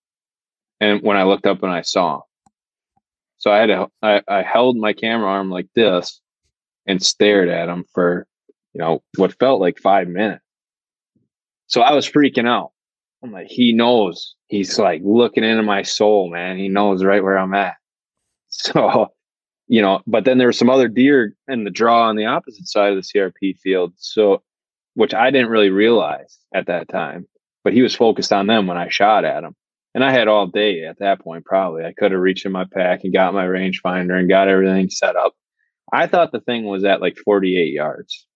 and when I looked up and I saw. So I had to, I, I held my camera arm like this and stared at him for, you know, what felt like five minutes. So I was freaking out. I'm like, he knows. He's like looking into my soul, man. He knows right where I'm at. So, you know, but then there were some other deer in the draw on the opposite side of the CRP field. So, which I didn't really realize at that time, but he was focused on them when I shot at him. And I had all day at that point, probably. I could have reached in my pack and got my rangefinder and got everything set up. I thought the thing was at like 48 yards,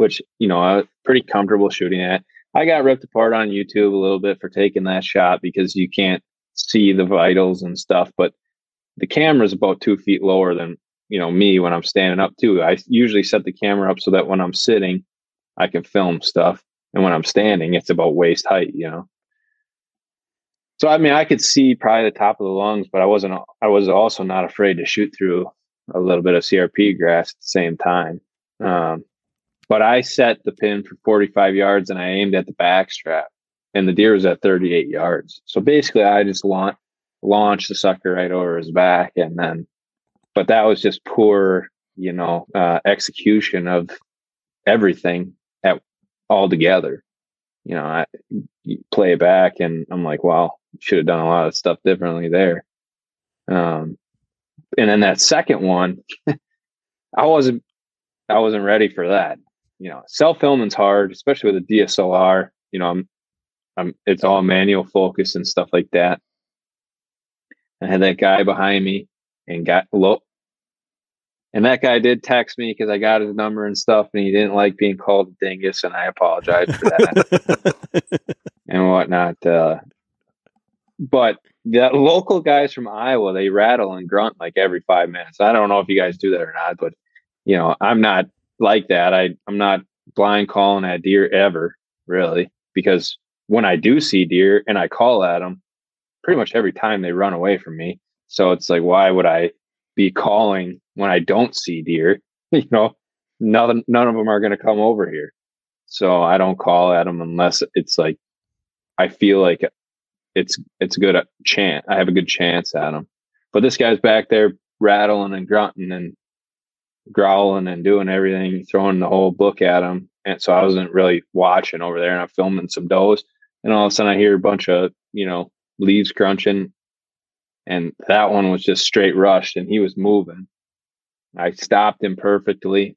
which, you know, I was pretty comfortable shooting at. I got ripped apart on YouTube a little bit for taking that shot because you can't see the vitals and stuff. But the camera's about two feet lower than, you know, me when I'm standing up too. I usually set the camera up so that when I'm sitting, I can film stuff. And when I'm standing, it's about waist height, you know. So I mean, I could see probably the top of the lungs, but I wasn't. I was also not afraid to shoot through a little bit of CRP grass at the same time. Um, but I set the pin for 45 yards and I aimed at the back strap, and the deer was at 38 yards. So basically, I just launch, launched the sucker right over his back, and then, but that was just poor, you know, uh, execution of everything at all together. You know, I play back, and I'm like, wow, should have done a lot of stuff differently there. Um, and then that second one, I wasn't, I wasn't ready for that. You know, self filming's hard, especially with a DSLR. You know, I'm, I'm, it's all manual focus and stuff like that. I had that guy behind me and got low. And that guy did text me because I got his number and stuff, and he didn't like being called a dingus, and I apologize for that and whatnot. Uh, but the local guys from Iowa, they rattle and grunt like every five minutes. I don't know if you guys do that or not, but you know, I'm not like that. I I'm not blind calling at deer ever, really, because when I do see deer and I call at them, pretty much every time they run away from me. So it's like, why would I be calling when I don't see deer? you know, none none of them are going to come over here. So I don't call at them unless it's like I feel like it's it's a good uh, chance. I have a good chance at them. But this guy's back there rattling and grunting and growling and doing everything, throwing the whole book at him. And so I wasn't really watching over there and I'm filming some does. And all of a sudden I hear a bunch of, you know, leaves crunching. And that one was just straight rushed and he was moving. I stopped him perfectly.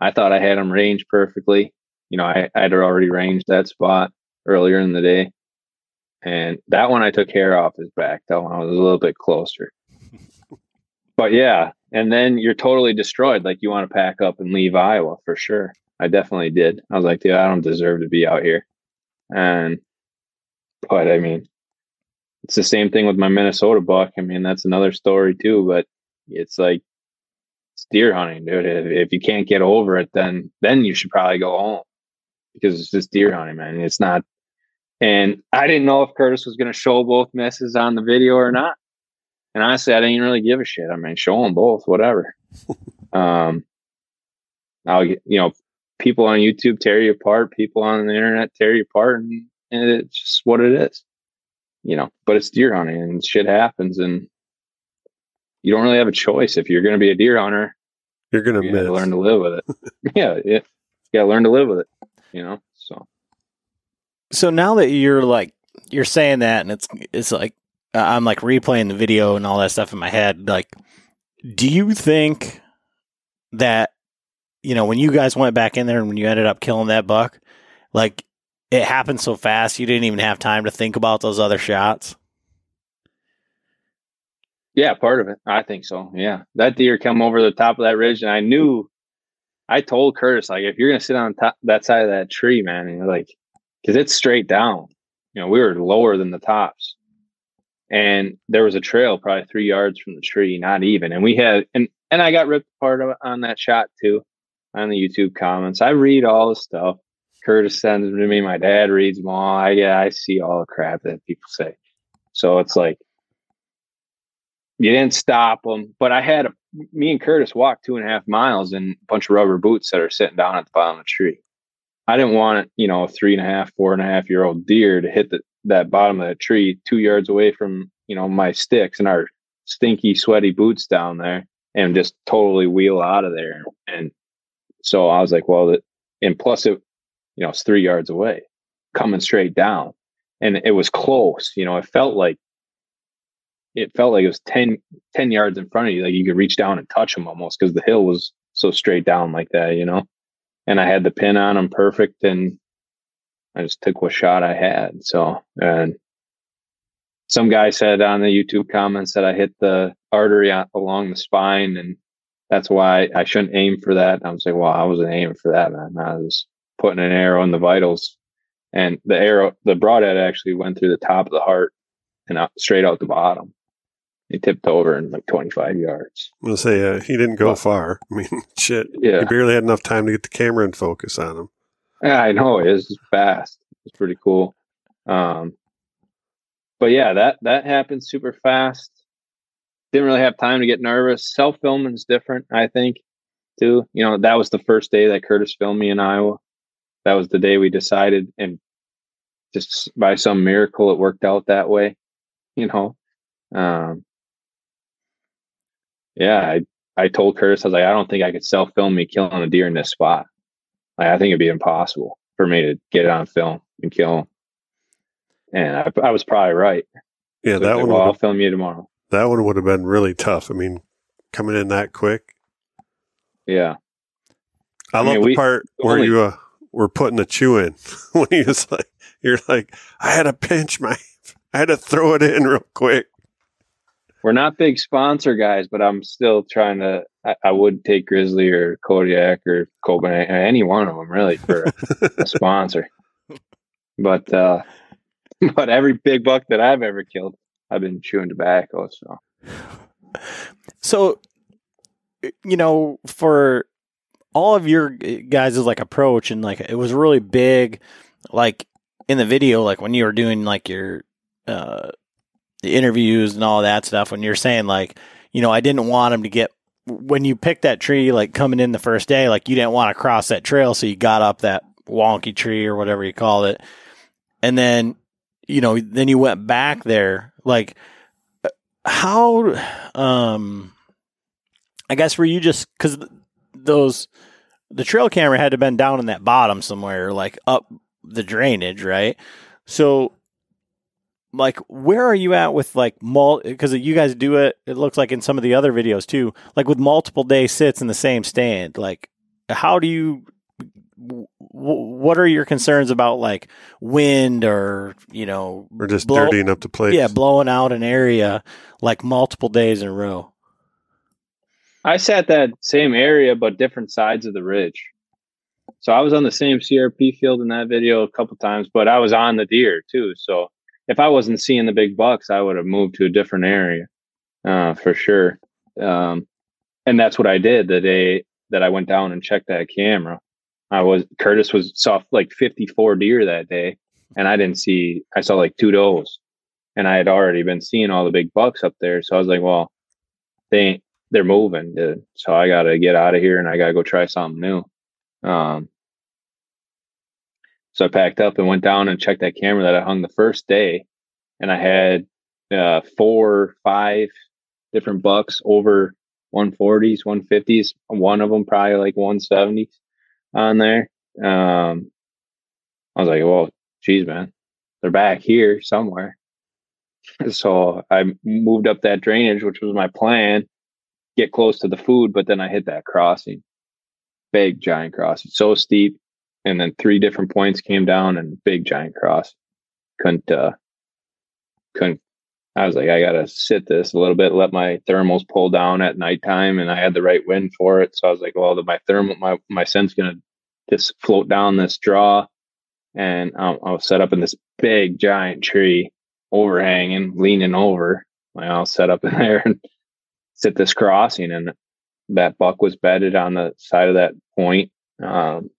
I thought I had him ranged perfectly. You know, I, I'd already ranged that spot earlier in the day. And that one I took hair off his back. That one I was a little bit closer. But yeah, and then you're totally destroyed. Like you want to pack up and leave Iowa for sure. I definitely did. I was like, dude, I don't deserve to be out here. And, but I mean, it's the same thing with my Minnesota buck. I mean, that's another story too. But it's like it's deer hunting, dude. If, if you can't get over it, then then you should probably go home because it's just deer hunting, man. It's not. And I didn't know if Curtis was going to show both misses on the video or not. And honestly, I didn't really give a shit. I mean, show them both, whatever. um, I'll you know, people on YouTube tear you apart, people on the internet tear you apart, and, and it's just what it is, you know. But it's deer hunting, and shit happens, and you don't really have a choice. If you're going to be a deer hunter, you're going you to gotta learn to live with it. yeah, yeah, you got to learn to live with it, you know. So, So now that you're like you're saying that, and it's it's like uh, I'm like replaying the video and all that stuff in my head. Like, do you think that you know when you guys went back in there and when you ended up killing that buck, like it happened so fast you didn't even have time to think about those other shots? yeah, part of it, I think so. Yeah, that deer come over the top of that ridge, and I knew. I told Curtis like, if you're to sit on top that side of that tree, man, and like, because it's straight down. You know, we were lower than the tops, and there was a trail probably three yards from the tree, not even. And we had and and I got ripped apart on that shot too, on the YouTube comments. I read all the stuff. Curtis sends them to me. My dad reads them all. I yeah, I see all the crap that people say. So it's like you didn't stop them, but I had a, me and Curtis walked two and a half miles in a bunch of rubber boots that are sitting down at the bottom of the tree. I didn't want you know a three and a half, four and a half year old deer to hit the, that bottom of the tree two yards away from you know my sticks and our stinky, sweaty boots down there, and just totally wheel out of there. And so I was like, well, that, and plus it, you know, it's three yards away, coming straight down, and it was close. You know, it felt like it felt like it was 10, 10 yards in front of you. Like you could reach down and touch them almost because the hill was so straight down like that, you know? And I had the pin on them perfect and I just took what shot I had. So, and some guy said on the YouTube comments that I hit the artery on, along the spine and that's why I shouldn't aim for that. I was like, well, I wasn't aiming for that, man. I was putting an arrow in the vitals and the arrow, the broadhead actually went through the top of the heart and out, straight out the bottom he tipped over in like 25 yards. I'm gonna say uh, he didn't go far. I mean, shit. Yeah. He barely had enough time to get the camera in focus on him. Yeah, I know it is fast. It's pretty cool. Um, but yeah, that that happened super fast. Didn't really have time to get nervous. Self filming is different, I think, too. You know, that was the first day that Curtis filmed me in Iowa. That was the day we decided, and just by some miracle, it worked out that way. You know, um, yeah, I, I told Curtis, I was like, I don't think I could self film me killing a deer in this spot. Like, I think it'd be impossible for me to get it on film and kill him. And I, I was probably right. Yeah, So that one. well, I'll film you tomorrow. that one would have been really tough. I mean, coming in that quick. Yeah. I, I love mean, the we- part where only- you uh, were putting the chew in when he was like, "You're like, I had to pinch my, I had to throw it in real quick." We're not big sponsor guys, but I'm still trying to. I, I would take Grizzly or Kodiak or Copenhagen, any one of them really for a sponsor. But uh, but every big buck that I've ever killed, I've been chewing tobacco. So So, you know, for all of your guys' like approach and like it was really big, like in the video, like when you were doing like your uh the interviews and all that stuff, when you're saying like, you know, I didn't want him to get when you picked that tree, like coming in the first day, like you didn't want to cross that trail, so you got up that wonky tree or whatever you call it, and then you know, then you went back there. Like, how? Um, I guess were you just because those the trail camera had to been down in that bottom somewhere, like up the drainage, right? So like where are you at with like mul because you guys do it it looks like in some of the other videos too like with multiple day sits in the same stand like how do you w- what are your concerns about like wind or you know Or just blow- dirtying up the place. yeah blowing out an area like multiple days in a row I sat that same area, but different sides of the ridge. So I was on the same CRP field in that video a couple times, but I was on the deer too. So if I wasn't seeing the big bucks, I would have moved to a different area uh, for sure. Um, and that's what I did the day that I went down and checked that camera. I was Curtis was saw like 54 deer that day, and I didn't see. I saw like two does, and I had already been seeing all the big bucks up there. So I was like, well, they ain't they're moving, dude. So I got to get out of here and I got to go try something new. Um, so I packed up and went down and checked that camera that I hung the first day, and I had uh, four, five different bucks over 140s, 150s. One of them probably like 170s on there. Um, I was like, well, geez, man, they're back here somewhere. so I moved up that drainage, which was my plan get close to the food, but then I hit that crossing, big giant crossing, so steep, and then three different points came down and big giant cross. Couldn't, uh, couldn't. I was like, I gotta sit this a little bit, let my thermals pull down at nighttime, and I had the right wind for it. So I was like, well, my thermal, my my scent's gonna just float down this draw, and I'll, I'll set up in this big giant tree overhanging, leaning over. Like, I'll set up in there and sit this crossing and that buck was bedded on the side of that point um,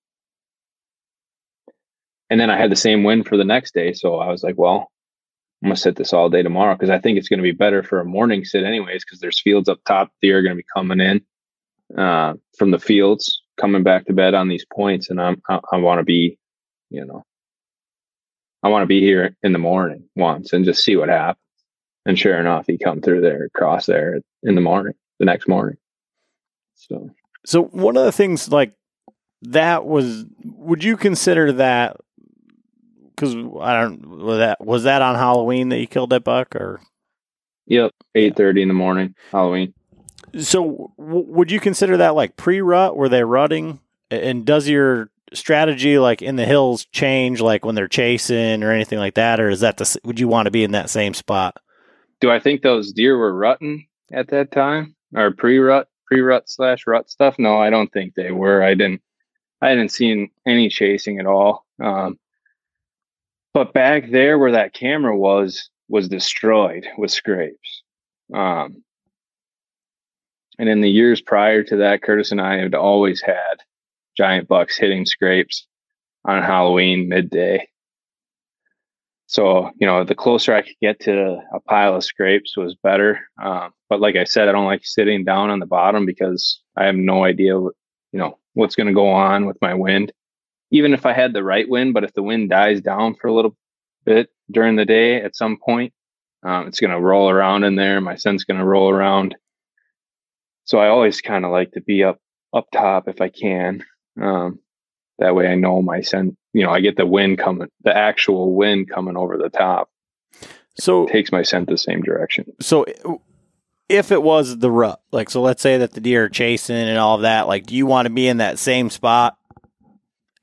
and then i had the same win for the next day so i was like well i'm gonna sit this all day tomorrow because i think it's going to be better for a morning sit anyways because there's fields up top deer are going to be coming in uh, from the fields coming back to bed on these points and i'm i, I want to be you know i want to be here in the morning once and just see what happens and sure enough, he come through there, across there in the morning, the next morning. So, so one of the things like that was, would you consider that? Because I don't was that was that on Halloween that you killed that buck or? Yep, eight thirty in the morning, Halloween. So, w- would you consider that like pre-rut? Were they rutting? And does your strategy like in the hills change like when they're chasing or anything like that, or is that the? Would you want to be in that same spot? Do I think those deer were rutting at that time or pre-rut, pre-rut slash rut stuff? No, I don't think they were. I didn't. I hadn't seen any chasing at all. Um, but back there where that camera was was destroyed with scrapes. Um, and in the years prior to that, Curtis and I had always had giant bucks hitting scrapes on Halloween midday. So, you know, the closer I could get to a pile of scrapes was better. Um, but like I said, I don't like sitting down on the bottom because I have no idea, what, you know, what's going to go on with my wind. Even if I had the right wind, but if the wind dies down for a little bit during the day at some point, um, it's going to roll around in there. My scent's going to roll around. So I always kind of like to be up up top if I can. Um, that way I know my scent, you know, I get the wind coming, the actual wind coming over the top. So It takes my scent the same direction. so if it was the rut, like so, let's say that the deer are chasing and all of that. Like, do you want to be in that same spot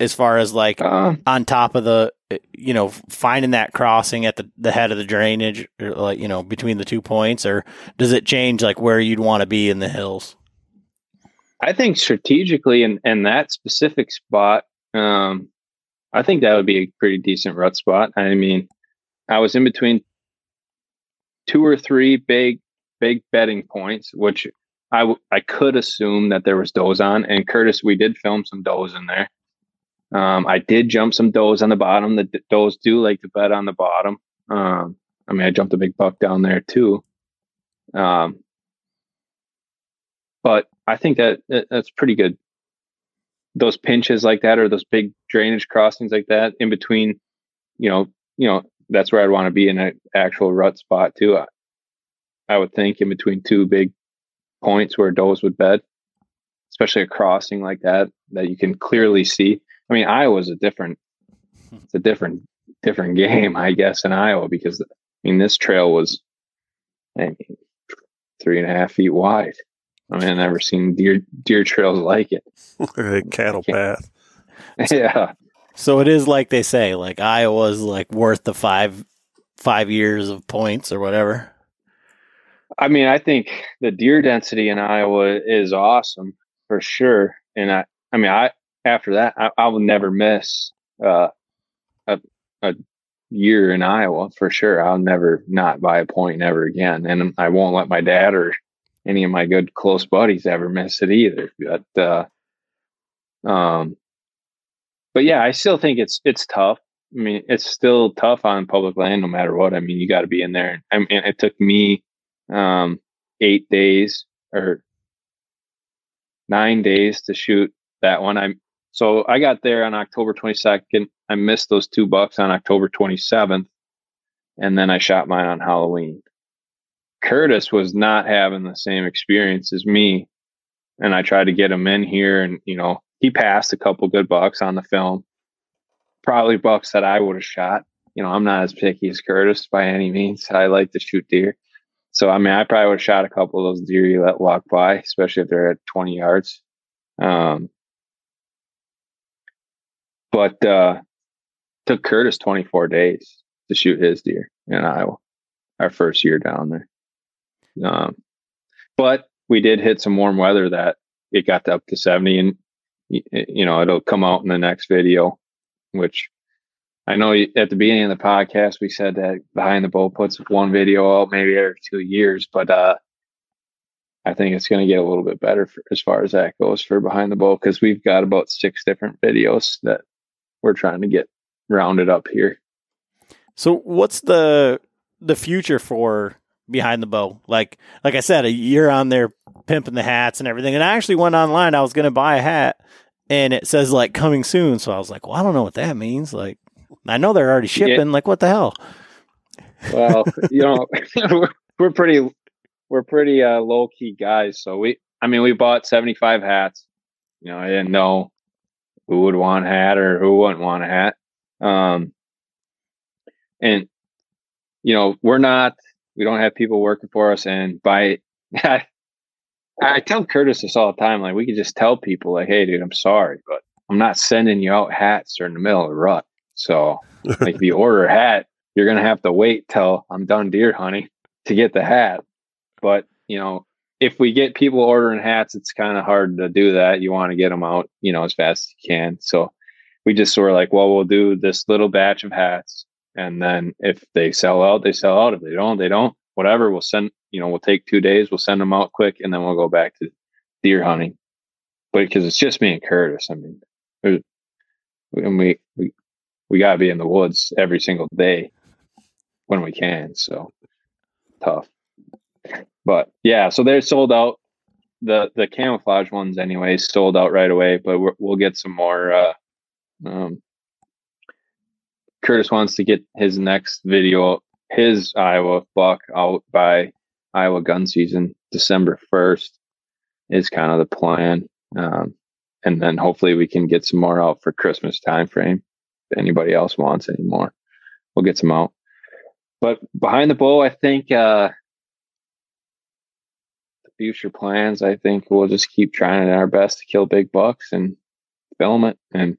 as far as like Uh, on top of the, you know, finding that crossing at the the head of the drainage, or like you know, between the two points, or does it change like where you'd want to be in the hills? I think strategically in, in that specific spot, um, I think that would be a pretty decent rut spot. I mean, I was in between two or three big, big bedding points, which I, w- I could assume that there was does on. And Curtis, we did film some does in there. Um, I did jump some does on the bottom. The does do like to bed on the bottom. Um, I mean, I jumped a big buck down there too. Um, but I think that, that that's pretty good. Those pinches like that, or those big drainage crossings like that, in between, you know, you know, that's where I'd want to be in an actual rut spot too. I, I would think in between two big points where does would bed, especially a crossing like that that you can clearly see. I mean, Iowa's a different, it's a different, different game, I guess, in Iowa because I mean this trail was, I mean, three and a half feet wide. I mean, I've never seen deer deer trails like it. a cattle path. yeah, So it is like they say, like Iowa's like worth the five five years of points or whatever. I mean, I think the deer density in Iowa is awesome for sure. And I, I mean, I after that, I, I will never miss uh, a a year in Iowa for sure. I'll never not buy a point ever again, and I won't let my dad or any of my good close buddies ever miss it either. But uh, um, but yeah, I still think it's it's tough. I mean, it's still tough on public land, no matter what. I mean, you got to be in there. I mean, it took me um, eight days or nine days to shoot that one. I so I got there on October 22nd. I missed those two bucks on October 27th, and then I shot mine on Halloween. Curtis was not having the same experience as me, and I tried to get him in here, and you know he passed a couple good bucks on the film, probably bucks that I would have shot. You know, I'm not as picky as Curtis by any means. I like to shoot deer. So I mean, I probably would have shot a couple of those deer you let walk by, especially if they're at 20 yards. Um, but uh, took Curtis 24 days to shoot his deer in Iowa, our first year down there. Um, but we did hit some warm weather that it got up to 70, and you know it'll come out in the next video, which I know at the beginning of the podcast we said that behind the bow puts one video out maybe every two years, but uh, I think it's going to get a little bit better for, as far as that goes for behind the bow because we've got about six different videos that we're trying to get rounded up here. So what's the the future for behind the bow? Like like I said, a year on there pimping the hats and everything. And I actually went online. I was going to buy a hat, and it says like coming soon. So I was like, well, I don't know what that means. Like I know they're already shipping. Yeah. Like what the hell? Well, you know, we're pretty we're pretty uh, low key guys. So we, I mean, we bought seventy five hats. You know, I didn't know who would want a hat or who wouldn't want a hat. Um, and you know, we're not, we don't have people working for us. And by, I, I tell Curtis this all the time. Like, we could just tell people, like, hey, dude, I'm sorry, but I'm not sending you out hats during the middle of the rut. So, like, if you order a hat, you're going to have to wait till I'm done deer hunting to get the hat. But, you know, if we get people ordering hats, it's kind of hard to do that. You want to get them out, you know, as fast as you can. So we just sort of like, well, we'll do this little batch of hats. And then if they sell out, they sell out. If they don't, they don't. Whatever. We'll send, you know, we'll take two days, we'll send them out quick, and then we'll go back to deer hunting. But because it's just me and Curtis, I mean, and we, we, we got to be in the woods every single day when we can. So tough. But yeah, so they're sold out. The the camouflage ones, anyway, sold out right away. But we will get some more. Uh, um, Curtis wants to get his next video, his Iowa buck out by Iowa gun season, December first, is kind of the plan. Um, and then hopefully we can get some more out for Christmas time frame. If anybody else wants any more, we'll get some out. But behind the bow, I think uh, future plans, I think we'll just keep trying our best to kill big bucks and film it. And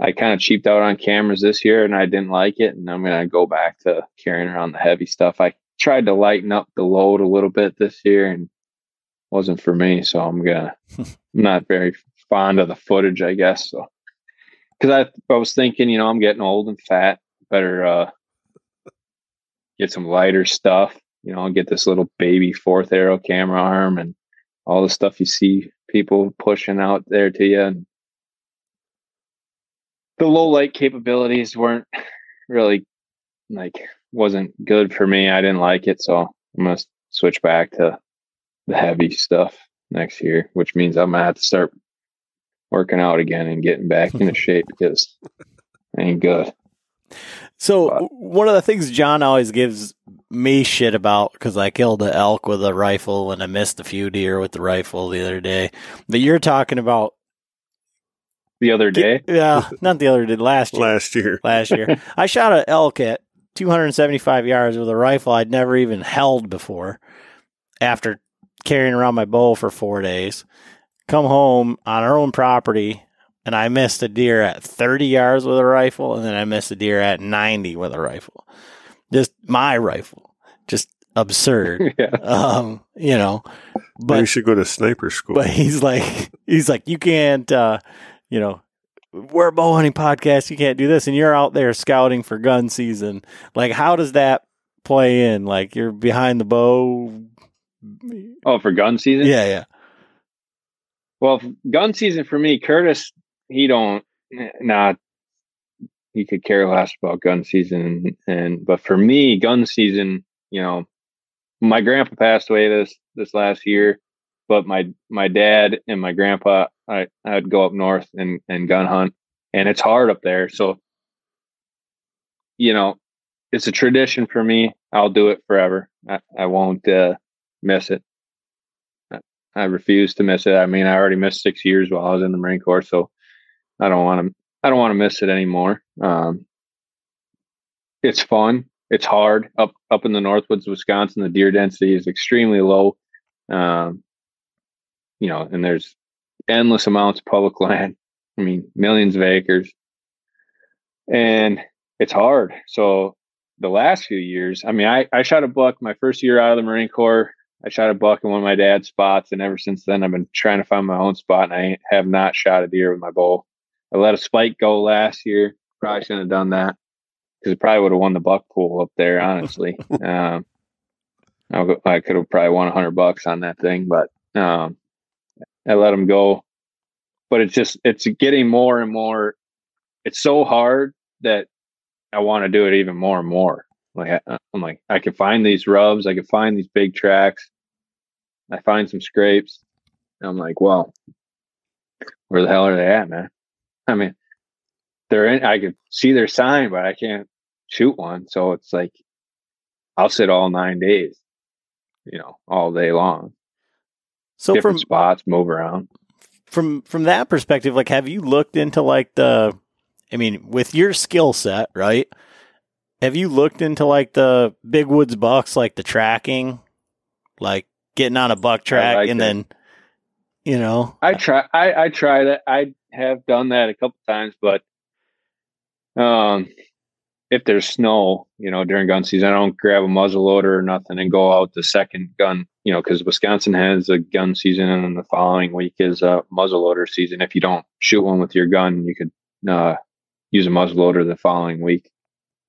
I kind of cheaped out on cameras this year and I didn't like it. And I'm going to go back to carrying around the heavy stuff. I tried to lighten up the load a little bit this year and wasn't for me. So I'm going to, I'm not very fond of the footage, I guess. So, cause I, I was thinking, you know, I'm getting old and fat, better, uh, get some lighter stuff you know, I'll get this little baby fourth arrow camera arm and all the stuff you see people pushing out there to you. And the low light capabilities weren't really like wasn't good for me. I didn't like it, so I'm gonna switch back to the heavy stuff next year, which means I'm gonna have to start working out again and getting back into shape because I ain't good. So But- one of the things John always gives me shit about because I killed an elk with a rifle and I missed a few deer with the rifle the other day. That you're talking about, The other day, yeah, not the other day, last year. last year. last year. I shot an elk at 275 yards with a rifle I'd never even held before after carrying around my bow for four days. Come home on our own property, and I missed a deer at 30 yards with a rifle, and then I missed a deer at 90 with a rifle. Just my rifle. Just absurd. yeah, um, you know, But you should go to sniper school. but he's like he's like you can't uh you know we're a bow hunting podcast you can't do this and you're out there scouting for gun season like how does that play in like you're behind the bow oh, for gun season. yeah yeah Well, gun season for me, Curtis, he don't not. He could care less about gun season, and but for me, gun season, you know, my grandpa passed away this this last year, but my my dad and my grandpa, I I'd go up north and and gun hunt, and it's hard up there, so you know, it's a tradition for me. I'll do it forever. I, I won't uh, miss it. I refuse to miss it. I mean, I already missed six years while I was in the Marine Corps, so I don't want to. I don't want to miss it anymore. Um, it's fun. It's hard up up in the Northwoods, of Wisconsin. The deer density is extremely low. Um, you know, and there's endless amounts of public land. I mean, millions of acres, and it's hard. So the last few years, I mean, I I shot a buck my first year out of the Marine Corps. I shot a buck in one of my dad's spots, and ever since then, I've been trying to find my own spot, and I have not shot a deer with my bow. I let a spike go last year. Probably shouldn't have done that because it probably would have won the buck pool up there. Honestly, um, I I could have probably won a hundred bucks on that thing, but um, I let him go. But it's just it's getting more and more. It's so hard that I want to do it even more and more. Like I, I'm like I can find these rubs, I can find these big tracks. I find some scrapes. And I'm like, well, where the hell are they at, man? I mean, they're in. I could see their sign, but I can't shoot one. So it's like I'll sit all nine days, you know, all day long, so different from spots, move around. from from that perspective like have you looked into like the i mean with your skill set right have you looked into like the big woods bucks like the tracking like getting on a buck track like and it. then you know I try. I I try that. I have done that a couple times, but um, if there's snow, you know, during gun season, I don't grab a muzzle loader or nothing and go out the second gun. You know, because Wisconsin has a gun season, and then the following week is a muzzle loader season. If you don't shoot one with your gun, you could uh, use a muzzle loader the following week.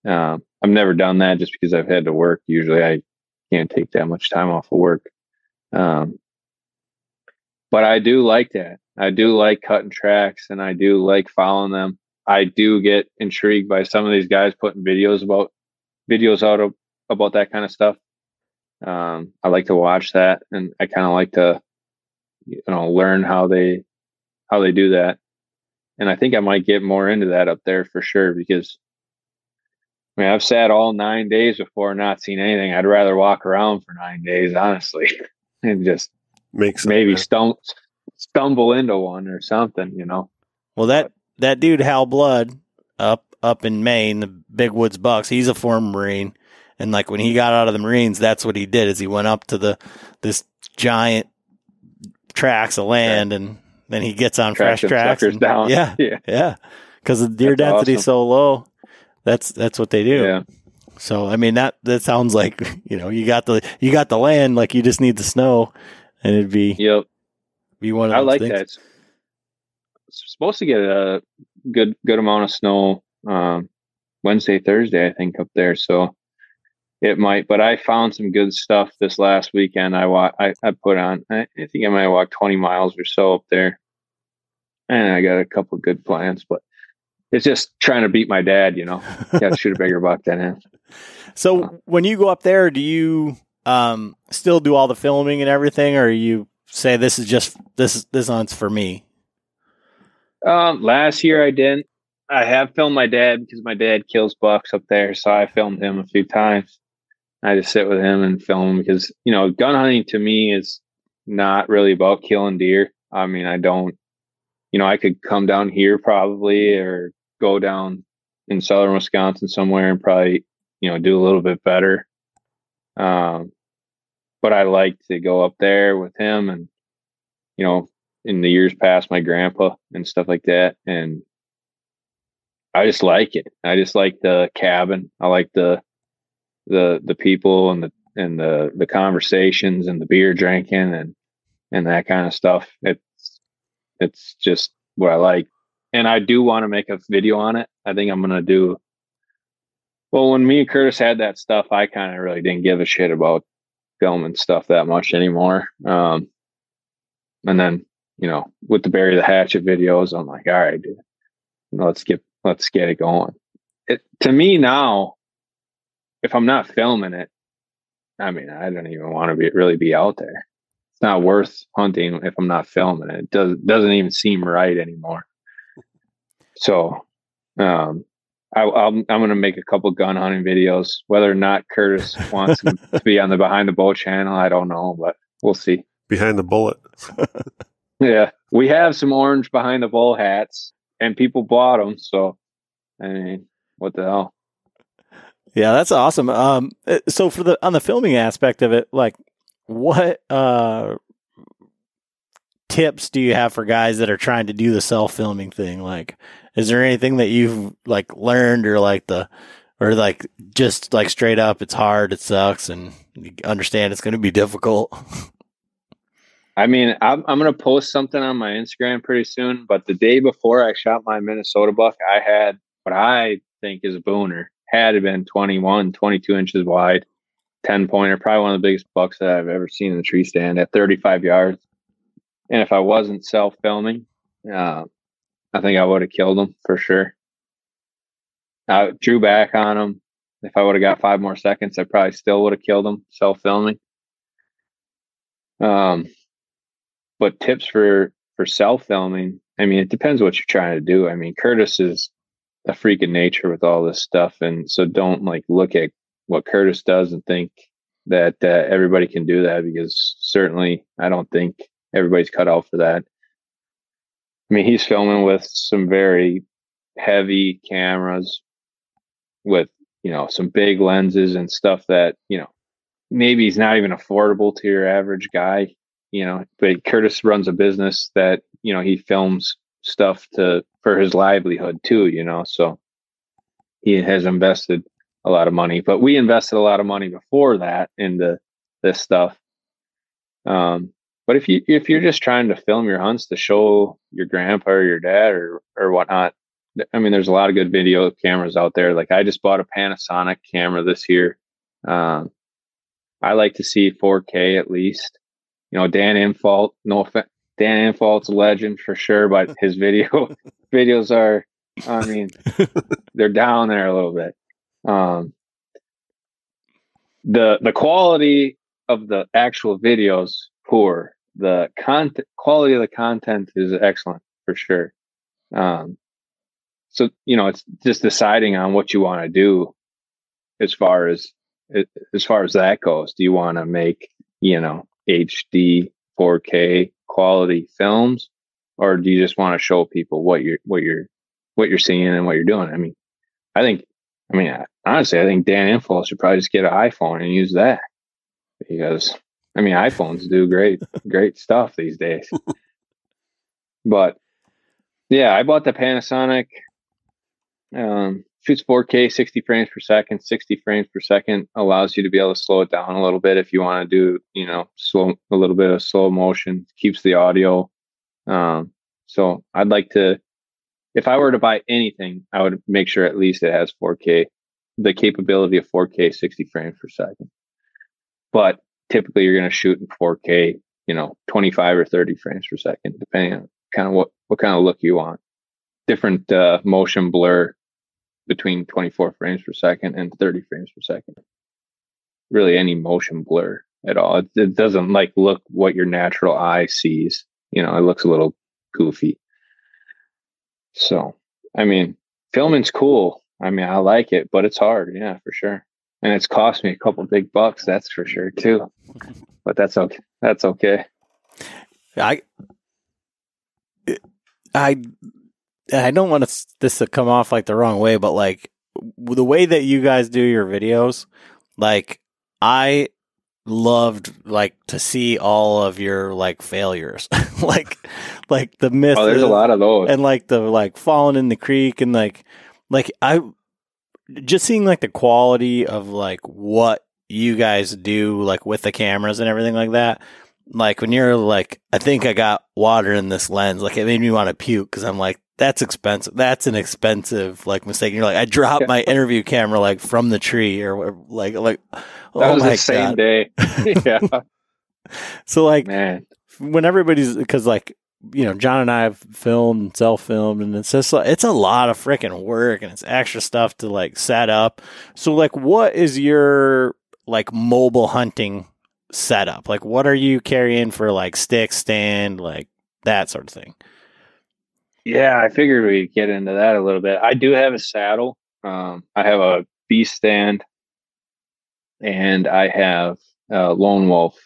Um, I've never done that just because I've had to work. Usually, I can't take that much time off of work. Um, but I do like that. I do like cutting tracks and I do like following them. I do get intrigued by some of these guys putting videos about videos out of, about that kind of stuff. Um, I like to watch that and I kind of like to, you know, learn how they, how they do that. And I think I might get more into that up there for sure because I mean, I've sat all nine days before not seen anything. I'd rather walk around for nine days, honestly, and just Makes maybe stumble into one or something, you know. well that that dude hal blood up up in maine the big woods bucks he's a former marine and like when he got out of the marines that's what he did is he went up to the this giant tracts of land and then he gets on Track fresh tracks and- yeah Yeah. Yeah, because the deer That's density awesome. so low. That's that's what they do. Yeah. So I mean that that sounds like you know you got the you got the land like you just need the snow, and it'd be Yep. Be one I like things. that. It's, it's supposed to get a good good amount of snow um, Wednesday, Thursday, I think, up there. So it might. But I found some good stuff this last weekend. I wa- I, I put on. I, I think I might walk twenty miles or so up there, and I got a couple good plans. But it's just trying to beat my dad. You know, got to shoot a bigger buck than him. So when you go up there, do you um still do all the filming and everything, or are you say this is just this this one's for me? Um, last year I didn't. I have filmed my dad because my dad kills bucks up there, so I filmed him a few times. I just sit with him and film because you know gun hunting to me is not really about killing deer. I mean, I don't. You know, I could come down here probably or go down in southern Wisconsin somewhere and probably you know do a little bit better. Um, but I like to go up there with him and you know in the years past my grandpa and stuff like that and I just like it. I just like the cabin. I like the the the people and the and the the conversations and the beer drinking and and that kind of stuff. It's it's just what I like. And I do want to make a video on it. I think I'm gonna do well when me and Curtis had that stuff, I kind of really didn't give a shit about filming stuff that much anymore. Um and then, you know, with the bury the hatchet videos, I'm like, all right, dude, let's get let's get it going. It, to me now, if I'm not filming it, I mean, I don't even want to be really be out there. It's not worth hunting if I'm not filming it. It does doesn't even seem right anymore. So, um, I, I'm I'm gonna make a couple gun hunting videos. Whether or not Curtis wants to be on the Behind the Bow channel, I don't know, but we'll see. Behind the bullet. yeah, we have some orange Behind the Bull hats and people bought them. So, I mean, what the hell? Yeah, that's awesome. Um, uh, so for the on the filming aspect of it, like, what uh tips do you have for guys that are trying to do the self filming thing? Like, is there anything that you've like learned or like the or like just like straight up, it's hard, it sucks, and you understand it's going to be difficult. I mean, I'm, I'm going to post something on my Instagram pretty soon, but the day before I shot my Minnesota buck, I had what I think is a booner. Had it been 21, 22 inches wide, 10 pointer, probably one of the biggest bucks that I've ever seen in the tree stand at 35 yards. And if I wasn't self filming, uh, I think I would have killed him for sure. I drew back on him. If I would have got five more seconds, I probably still would have killed him self filming. Um, but tips for for self filming, I mean, it depends what you're trying to do. I mean, Curtis is a freak of nature with all this stuff, and so don't like look at what Curtis does and think that uh, everybody can do that because certainly I don't think everybody's cut out for that. I mean, he's filming with some very heavy cameras with, you know, some big lenses and stuff that, you know, maybe he's not even affordable to your average guy you know, but Curtis runs a business that, you know, he films stuff to for his livelihood too, you know. So he has invested a lot of money. But we invested a lot of money before that into this stuff. Um, but if you if you're just trying to film your hunts to show your grandpa or your dad or or whatnot, I mean, there's a lot of good video cameras out there. Like I just bought a Panasonic camera this year. Um, I like to see 4K at least you know, Dan Infalt, no offense, Dan Infalt's a legend for sure, but his video videos are, I mean, they're down there a little bit. Um, the the quality of the actual videos poor. The content quality of the content is excellent for sure. Um, so you know, it's just deciding on what you want to do as far as as far as that goes. Do you want to make you know HD 4K quality films, or do you just want to show people what you're what you're what you're seeing and what you're doing? I mean, I think, I mean, honestly, I think Dan Infalt should probably just get an iPhone and use that because I mean, iPhones do great great stuff these days. but yeah, I bought the Panasonic. Um, shoots 4K, 60 frames per second. 60 frames per second allows you to be able to slow it down a little bit if you want to do, you know, slow a little bit of slow motion. Keeps the audio. Um, so I'd like to, if I were to buy anything, I would make sure at least it has 4K, the capability of 4K, 60 frames per second. But typically, you're going to shoot in 4K, you know, 25 or 30 frames per second, depending on kind of what what kind of look you want. Different uh, motion blur between 24 frames per second and 30 frames per second. Really, any motion blur at all. It, it doesn't like look what your natural eye sees. You know, it looks a little goofy. So, I mean, filming's cool. I mean, I like it, but it's hard. Yeah, for sure. And it's cost me a couple big bucks. That's for sure too. But that's okay. That's okay. I, I, I don't want this to come off like the wrong way, but like the way that you guys do your videos, like I loved like to see all of your like failures like like the myth oh, there's a lot of those and like the like falling in the creek and like like i just seeing like the quality of like what you guys do like with the cameras and everything like that like when you're like i think i got water in this lens like it made me want to puke because i'm like that's expensive that's an expensive like mistake and you're like i dropped my interview camera like from the tree or like like that oh was the same God. day. yeah. so like, man, when everybody's because like you know John and I have filmed, self filmed, and it's just like, it's a lot of freaking work and it's extra stuff to like set up. So like, what is your like mobile hunting setup? Like, what are you carrying for like stick stand, like that sort of thing? Yeah, I figured we'd get into that a little bit. I do have a saddle. Um, I have a beast stand and I have uh, Lone Wolf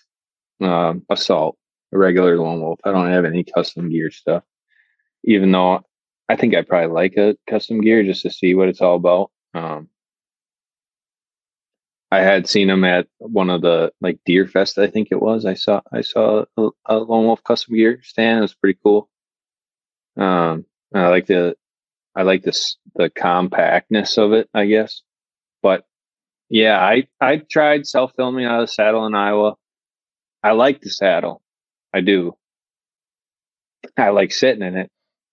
um, Assault, a regular Lone Wolf. I don't have any custom gear stuff, even though I think I probably like a custom gear just to see what it's all about. Um, I had seen them at one of the like Deer Fest, I think it was. I saw I saw a, a Lone Wolf custom gear stand. It was pretty cool. Um, I like the I like this the compactness of it, I guess. But yeah, I I tried self filming out of the saddle in Iowa. I like the saddle. I do. I like sitting in it.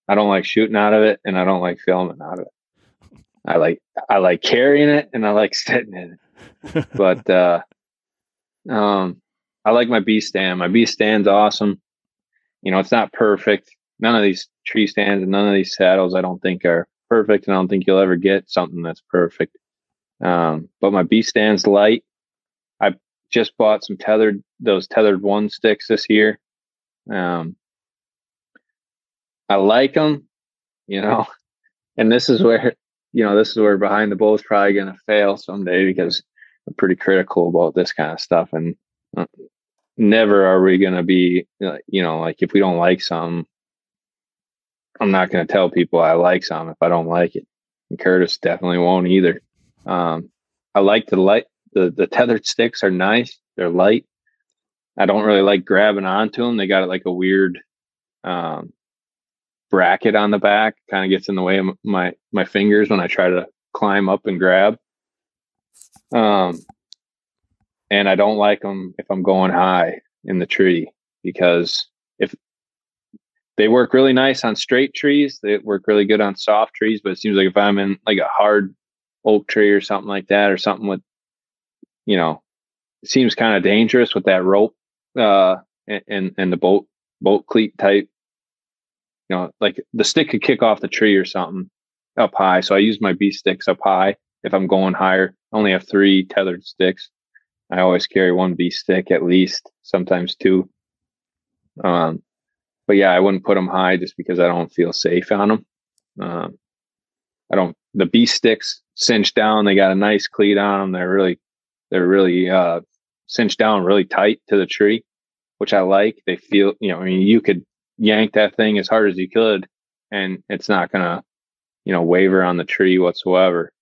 I don't like shooting out of it and I don't like filming out of it. I like I like carrying it and I like sitting in it. but uh um I like my B stand. My B stand's awesome. You know, it's not perfect. None of these tree stands and none of these saddles I don't think are perfect and I don't think you'll ever get something that's perfect. Um, but my B stand's light. I just bought some tethered those tethered one sticks this year. Um, I like them, you know, and this is where you know this is where behind the bow is probably going to fail someday because I'm pretty critical about this kind of stuff, and uh, never are we going to be, uh, you know, like if we don't like something, I'm not going to tell people I like something if I don't like it. And Curtis definitely won't either. Um, I like the light. The the tethered sticks are nice. They're light. I don't really like grabbing onto them. They got like a weird um, bracket on the back. Kind of gets in the way of my my fingers when I try to climb up and grab. Um, and I don't like them if I'm going high in the tree because if they work really nice on straight trees, they work really good on soft trees. But it seems like if I'm in like a hard oak tree or something like that, or something with, you know, seems kind of dangerous with that rope uh, and and the bolt bolt cleat type. You know, like the stick could kick off the tree or something up high. So I use my B sticks up high if I'm going higher. I only have three tethered sticks. I always carry one B stick at least, sometimes two. Um, but yeah, I wouldn't put them high just because I don't feel safe on them. Um, I don't. The B sticks cinched down. They got a nice cleat on them. They're really, they're really uh, cinched down really tight to the tree, which I like. They feel, you know, I mean, you could yank that thing as hard as you could, and it's not gonna, you know, waver on the tree whatsoever.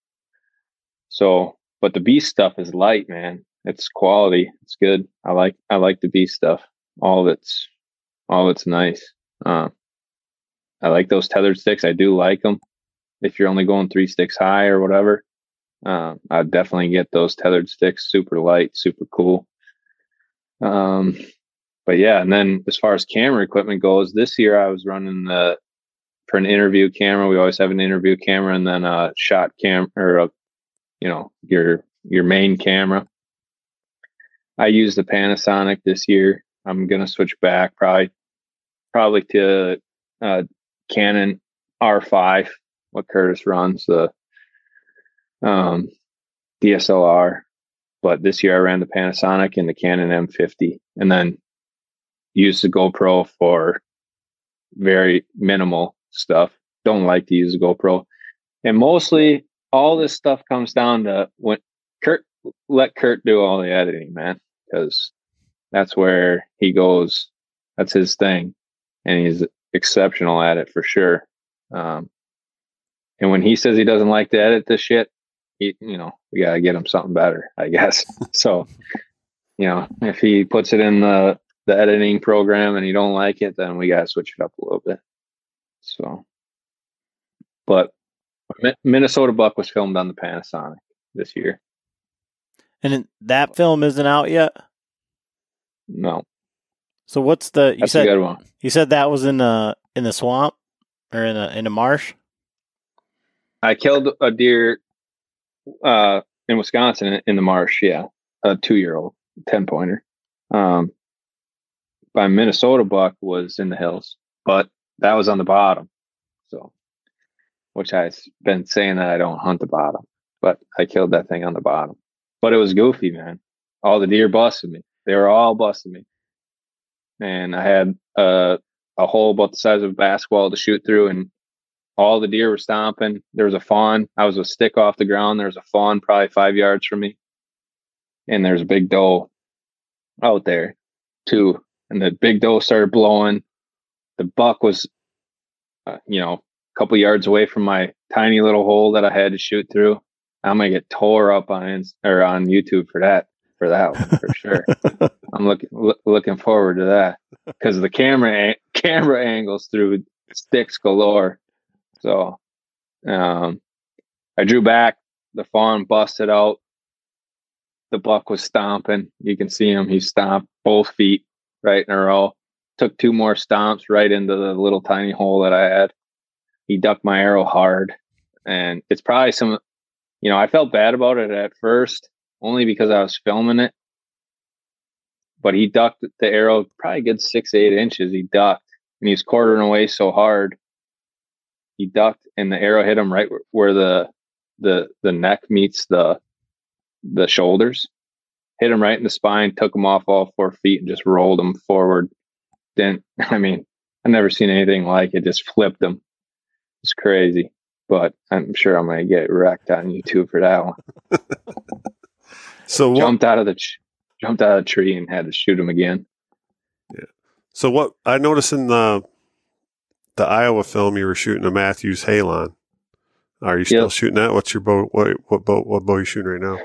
So, but the B stuff is light, man. It's quality. It's good. I like, I like the B stuff. All it's, all it's nice. Uh, I like those tethered sticks. I do like them if you're only going three sticks high or whatever, uh, I'd definitely get those tethered sticks, super light, super cool. Um, but yeah, and then as far as camera equipment goes, this year I was running the for an interview camera. We always have an interview camera and then a shot camera or a, you know, your your main camera. I use the Panasonic this year. I'm gonna switch back probably probably to uh, Canon R5 what Curtis runs, the um, DSLR. but this year I ran the Panasonic and the Canon M50, and then used the GoPro for very minimal stuff. Don't like to use the GoPro, and mostly all this stuff comes down to when Kurt let Kurt do all the editing, man, because that's where he goes. That's his thing, and he's exceptional at it for sure. Um, and when he says he doesn't like to edit this shit, he, you know, we gotta get him something better, I guess. so, you know, if he puts it in the the editing program and you don't like it, then we gotta switch it up a little bit. So, but Minnesota Buck was filmed on the Panasonic this year. And that film isn't out yet. No. So what's the? You That's said a good one. you said that was in the in the swamp or in a in a marsh. I killed a deer uh, in Wisconsin in the marsh. Yeah, a two year old, ten pointer. Um, by Minnesota buck was in the hills, but that was on the bottom. So, which I've been saying that I don't hunt the bottom, but I killed that thing on the bottom. But it was goofy, man. All the deer busted me. They were all busting me, and I had a a hole about the size of a basketball to shoot through, and all the deer were stomping. There was a fawn. I was a stick off the ground. There was a fawn probably five yards from me, and there's a big doe out there too. And the big doe started blowing. The buck was, uh, you know, a couple yards away from my tiny little hole that I had to shoot through. I'm gonna get tore up on Inst- or on YouTube for that for that one for sure. I'm looking lo- looking forward to that because the camera a- camera angles through sticks galore. So, um, I drew back. The fawn busted out. The buck was stomping. You can see him. He stomped both feet right in a row. Took two more stomps right into the little tiny hole that I had. He ducked my arrow hard, and it's probably some. You know, I felt bad about it at first, only because I was filming it. But he ducked the arrow probably a good six, eight inches. He ducked, and he was quartering away so hard he ducked and the arrow hit him right where the the the neck meets the the shoulders hit him right in the spine took him off all four feet and just rolled him forward didn't i mean i've never seen anything like it just flipped him it's crazy but i'm sure i'm gonna get wrecked on youtube for that one So what? jumped out of the jumped out of the tree and had to shoot him again Yeah. So what? I noticed in the the Iowa film you were shooting a Mathews Halon. Are you still Yep. shooting that? What's your boat? What what bow? What bow you shooting right now?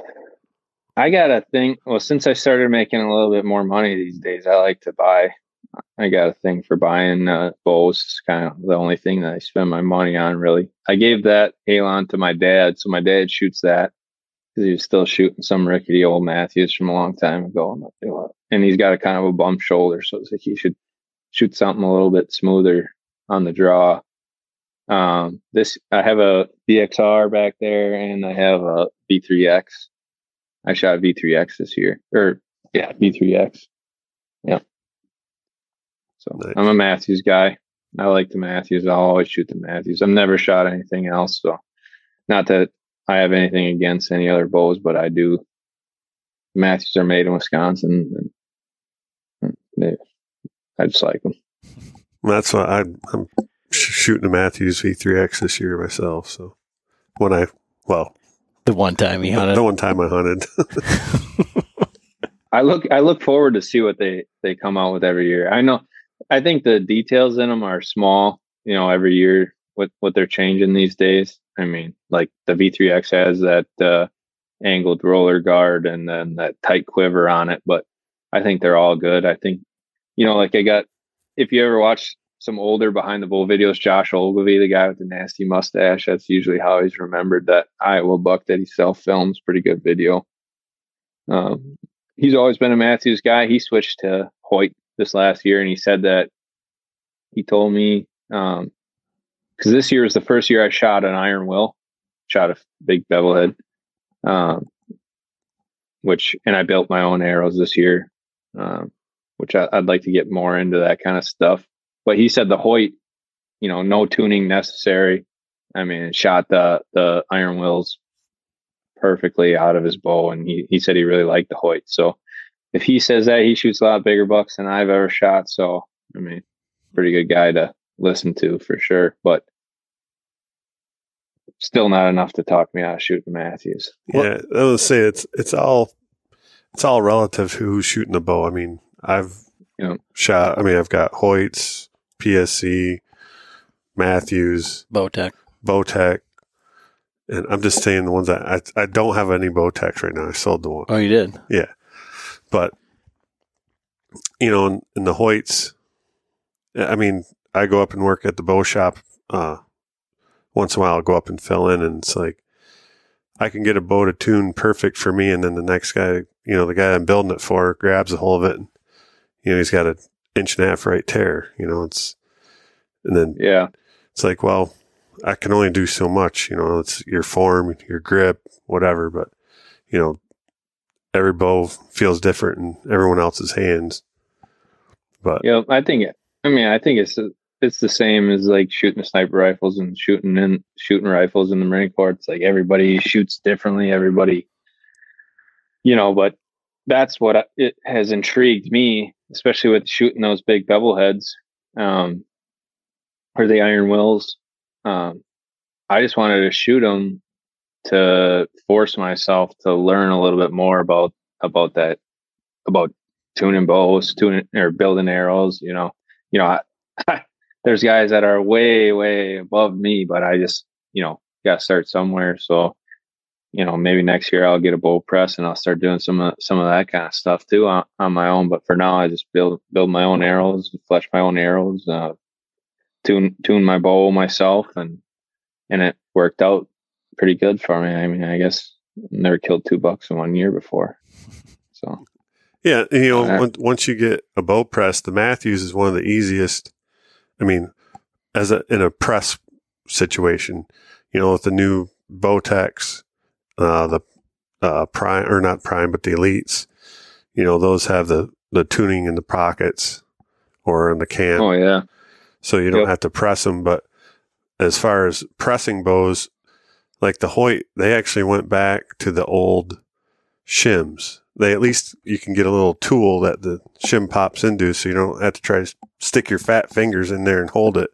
I got a thing. Well, since I started making a little bit more money these days, I like to buy. I got a thing for buying uh, bows. It's kind of the only thing that I spend my money on, really. I gave that Halon to my dad, so my dad shoots that because he was still shooting some rickety old Mathews from a long time ago. I'm like, "You know what?" And he's got a kind of a bump shoulder, so it's like he should shoot something a little bit smoother on the draw. Um, this I have a VXR back there, and I have a V3X. I shot V3X this year, or yeah, V3X. Yeah. So Nice. I'm a Mathews guy. I like the Mathews. I'll always shoot the Mathews. I've never shot anything else. So, not that I have anything against any other bows, but I do. Mathews are made in Wisconsin, and they, I just like them. That's why I, I'm sh- shooting a Mathews V3X this year myself. So when I well, The one time he hunted. the one time I hunted, I look I look forward to see what they they come out with every year. I know I think the details in them are small, you know, every year what what they're changing these days. I mean, like the V3X has that uh angled roller guard and then that tight quiver on it, but I think they're all good. I think you know, like I got if you ever watch some older behind the bull videos, Josh Ogilvy, the guy with the nasty mustache, that's usually how he's remembered that Iowa buck that he self films. Pretty good video. Um, he's always been a Mathews guy. He switched to Hoyt this last year, and he said that he told me because this year is the first year I shot an iron will, shot a big bevel head, um, which and I built my own arrows this year, um, which I, I'd like to get more into that kind of stuff. But he said the Hoyt, you know, no tuning necessary. I mean, shot the the iron wills perfectly out of his bow, and he he said he really liked the Hoyt. So if he says that, he shoots a lot bigger bucks than I've ever shot. So I mean, pretty good guy to listen to for sure, but still not enough to talk me out of shooting Mathews. Yeah, I would say it's it's all it's all relative who's shooting the bow. I mean, I've Yeah. shot. I mean, I've got Hoyts, PSE, Mathews, Bowtech. Bowtech, and I'm just saying the ones that I I don't have any Bowtechs right now. I sold the one. Oh, you did. Yeah. But, you know, in, in the Hoyts, I mean, I go up and work at the bow shop. Uh, once in a while, I'll go up and fill in, and it's like, I can get a bow to tune perfect for me. And then the next guy, you know, the guy I'm building it for grabs a hold of it. And, you know, he's got an inch and a half right tear, you know, it's, and then Yeah, it's like, well, I can only do so much, you know, it's your form, your grip, whatever, but you know, every bow feels different in everyone else's hands. But yeah. I think it. I mean, I think it's it's the same as like shooting sniper rifles and shooting in shooting rifles in the Marine Corps. It's like everybody shoots differently. Everybody, you know, but that's what it has intrigued me, especially with shooting those big bevel heads, um, or the iron wills. Um, I just wanted to shoot them to force myself to learn a little bit more about about that about tuning bows, tuning or building arrows. You know, you know, I, there's guys that are way way above me, but I just you know got to start somewhere. So you know, maybe next year I'll get a bow press and I'll start doing some of some of that kind of stuff too on, on my own. But for now, I just build build my own arrows, fletch my own arrows, uh, tune tune my bow myself, and and it worked out pretty good for me. I mean, I guess never killed two bucks in one year before. So yeah, you know, on- once you get a bow press, the Mathews is one of the easiest. I mean, as a, in a press situation, you know, with the new Bowtechs, uh, the uh, prime or not prime, but the elites, you know, those have the the tuning in the pockets or in the cam. oh yeah, so you don't Yep. have to press them. But as far as pressing bows, like the Hoyt, they actually went back to the old shims. They at least you can get a little tool that the shim pops into, so you don't have to try to stick your fat fingers in there and hold it.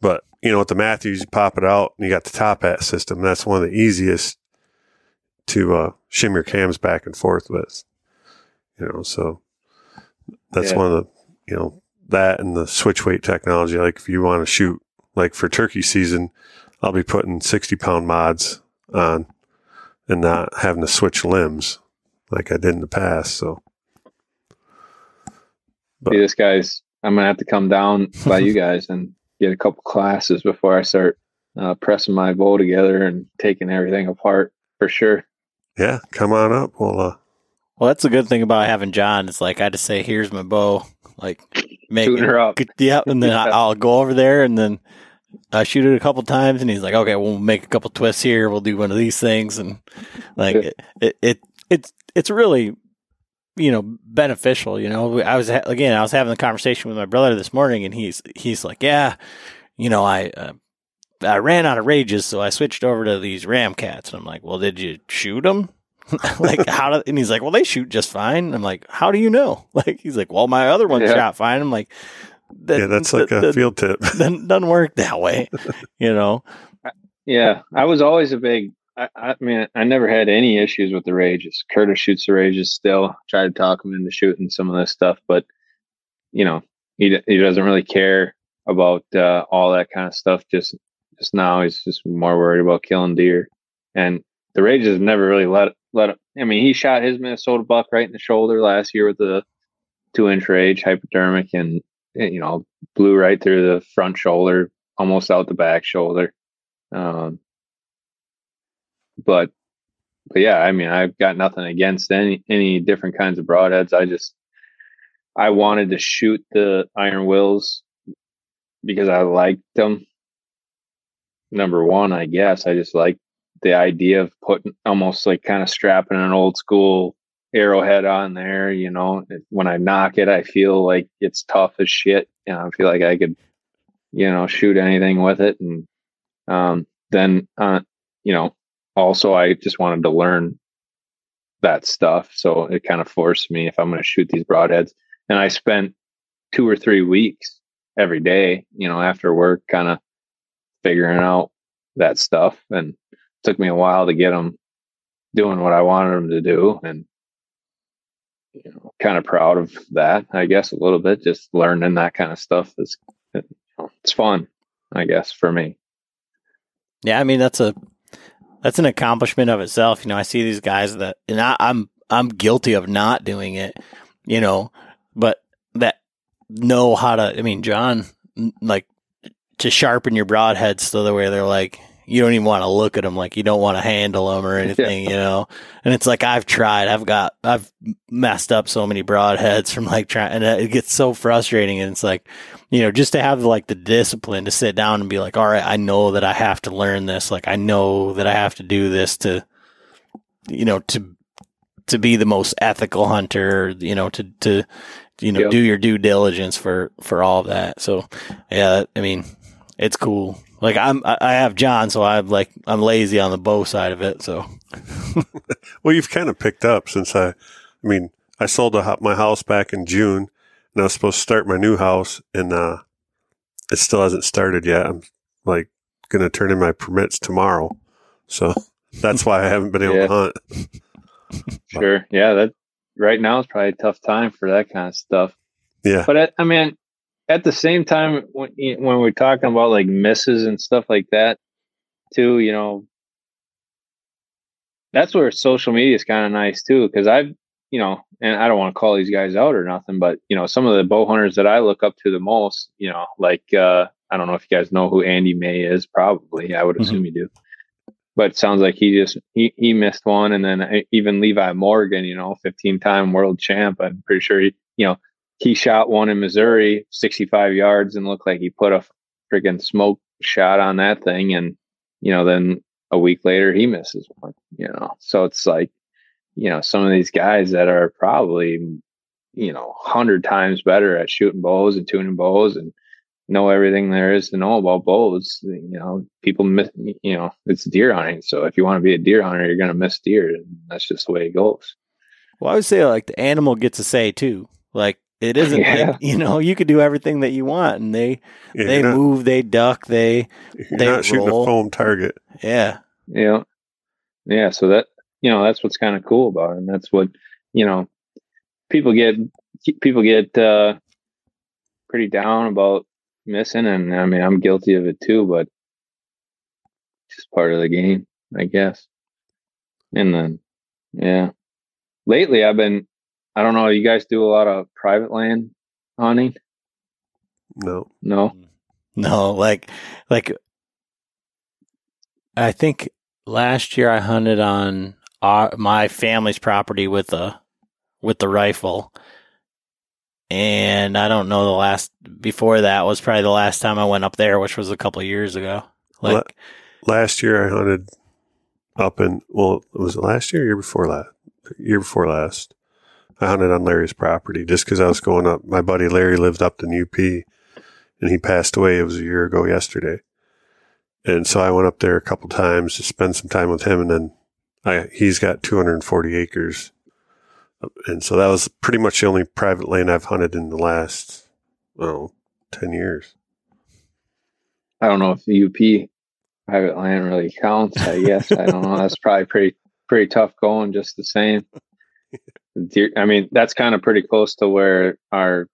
But you know, with the Mathews, you pop it out, and you got the top hat system. That's one of the easiest to uh, shim your cams back and forth with. You know, so that's Yeah. one of the you know that and the switch weight technology. Like if you want to shoot, like for turkey season, I'll be putting 60 pound mods on and not having to switch limbs like I did in the past. So But- See, this guy's. I'm gonna have to come down by you guys and get a couple classes before I start uh, pressing my bow together and taking everything apart for sure. Yeah, come on up. Well, uh, Well, that's a good thing about having John. It's like I just say, "Here's my bow." Like make Tune her up. Yeah, and then I- Yeah. I'll go over there and then I shoot it a couple times, and he's like, "Okay, we'll make a couple twists here. We'll do one of these things." And like it, it, it it's it's really you know beneficial. You know, I was again, I was having the conversation with my brother this morning, and he's he's like, "Yeah, you know, I." Uh, I ran out of rages, so I switched over to these Ramcats. And I'm like, well, did you shoot them? like how do, and he's like, well, they shoot just fine. I'm like, how do you know? Like, he's like, well, my other one Yeah. shot fine. I'm like, that, yeah, that's like that- a that field tip. doesn't, doesn't work that way, you know? Yeah, I was always a big. I, I mean, I never had any issues with the rages. Curtis shoots the rages still. Tried to talk him into shooting some of this stuff, but you know, he he doesn't really care about uh, all that kind of stuff. Just just now, he's just more worried about killing deer. And the rages have never really let let. Him, I mean, he shot his Minnesota buck right in the shoulder last year with a two inch rage hypodermic, and you know, blew right through the front shoulder, almost out the back shoulder. Um, but, but yeah, I mean, I've got nothing against any, any different kinds of broadheads. I just, I wanted to shoot the iron wills because I liked them. Number one, I guess I just like the idea of putting almost like kind of strapping an old school arrowhead on there. You know, when I knock it, I feel like it's tough as shit. You know, I feel like I could, you know, shoot anything with it. And um, then, uh, you know, also I just wanted to learn that stuff. So it kind of forced me if I'm going to shoot these broadheads. And I spent two or three weeks every day, you know, after work, kind of figuring out that stuff. And took me a while to get them doing what I wanted them to do. And, you know, kind of proud of that, I guess, a little bit, just learning that kind of stuff is, it's fun, I guess, for me. Yeah. I mean, that's a, that's an accomplishment of itself. You know, I see these guys that, and I, I'm, I'm guilty of not doing it, you know, but that know how to, I mean, John, like to sharpen your broadheads so the way they're like, you don't even want to look at them like you don't want to handle them or anything, yeah. you know. And it's like I've tried, I've got, I've messed up so many broadheads from like trying, and it gets so frustrating. And it's like, you know, just to have like the discipline to sit down and be like, all right, I know that I have to learn this. Like I know that I have to do this to, you know, to to be the most ethical hunter, you know, to to you know, yep. do your due diligence for, for all of that. So yeah, I mean, it's cool. Like I'm, I have John, so I'm like, I'm lazy on the bow side of it. So, well, you've kind of picked up since I, I mean, I sold a, my house back in June and I was supposed to start my new house and, uh, it still hasn't started yet. I'm like going to turn in my permits tomorrow. So that's why I haven't been able yeah. to hunt. sure. Yeah. That, right now is probably a tough time for that kind of stuff. Yeah. But at, I mean, at the same time, when, when we're talking about like misses and stuff like that, too, you know, that's where social media is kind of nice too. Cause I've, you know, and I don't want to call these guys out or nothing, but you know, some of the bow hunters that I look up to the most, you know, like, uh, I don't know if you guys know who Andy May is. Probably, I would mm-hmm. assume you do but it sounds like he just he, he missed one and then uh, even levi morgan you know 15 time world champ i'm pretty sure he you know he shot one in missouri 65 yards and looked like he put a freaking smoke shot on that thing and you know then a week later he misses one you know so it's like you know some of these guys that are probably you know 100 times better at shooting bows and tuning bows and know everything there is to know about bows. You know, people miss, you know, it's deer hunting. So if you want to be a deer hunter, you're going to miss deer. And that's just the way it goes. Well, I would say like the animal gets a say too. Like it isn't yeah. like, you know, you could do everything that you want and they, yeah, they not, move, they duck, they, they not roll. shooting a foam target. Yeah. Yeah. Yeah. So that, you know, that's what's kind of cool about it. And that's what, you know, people get, people get, uh, pretty down about missing, and I mean I'm guilty of it too, but it's just part of the game, I guess. And then, yeah, lately I've been, I don't know, you guys do a lot of private land hunting? No, no, mm. no. Like, like I think last year I hunted on our, my family's property with a with the rifle and I don't know the last before that was probably the last time I went up there, which was a couple years ago. Like last year, I hunted up in well, was it last year, year before last, year before last. I hunted on Larry's property just because I was going up. My buddy Larry lived up in UP, and he passed away. It was a year ago yesterday, and so I went up there a couple times to spend some time with him, and then I he's got 240 acres and so that was pretty much the only private land I've hunted in the last, well, 10 years. I don't know if the UP private land really counts. I guess I don't know. That's probably pretty pretty tough going, just the same. Deer, I mean, that's kind of pretty close to where our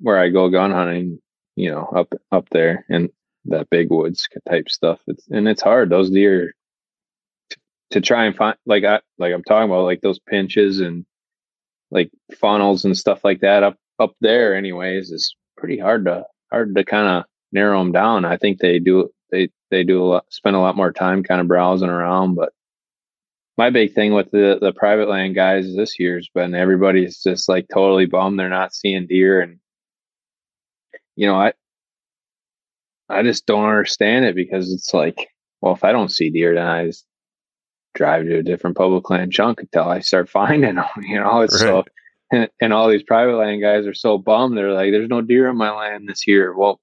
where I go gun hunting. You know, up up there and that big woods type stuff. It's and it's hard. Those deer to, to try and find like I like I'm talking about like those pinches and like funnels and stuff like that up up there anyways is pretty hard to hard to kind of narrow them down i think they do they they do a lot spend a lot more time kind of browsing around but my big thing with the the private land guys this year's been everybody's just like totally bummed they're not seeing deer and you know i i just don't understand it because it's like well if i don't see deer then i just drive to a different public land chunk until I start finding them. You know, it's right. so, and, and all these private land guys are so bummed. They're like, there's no deer on my land this year. Well,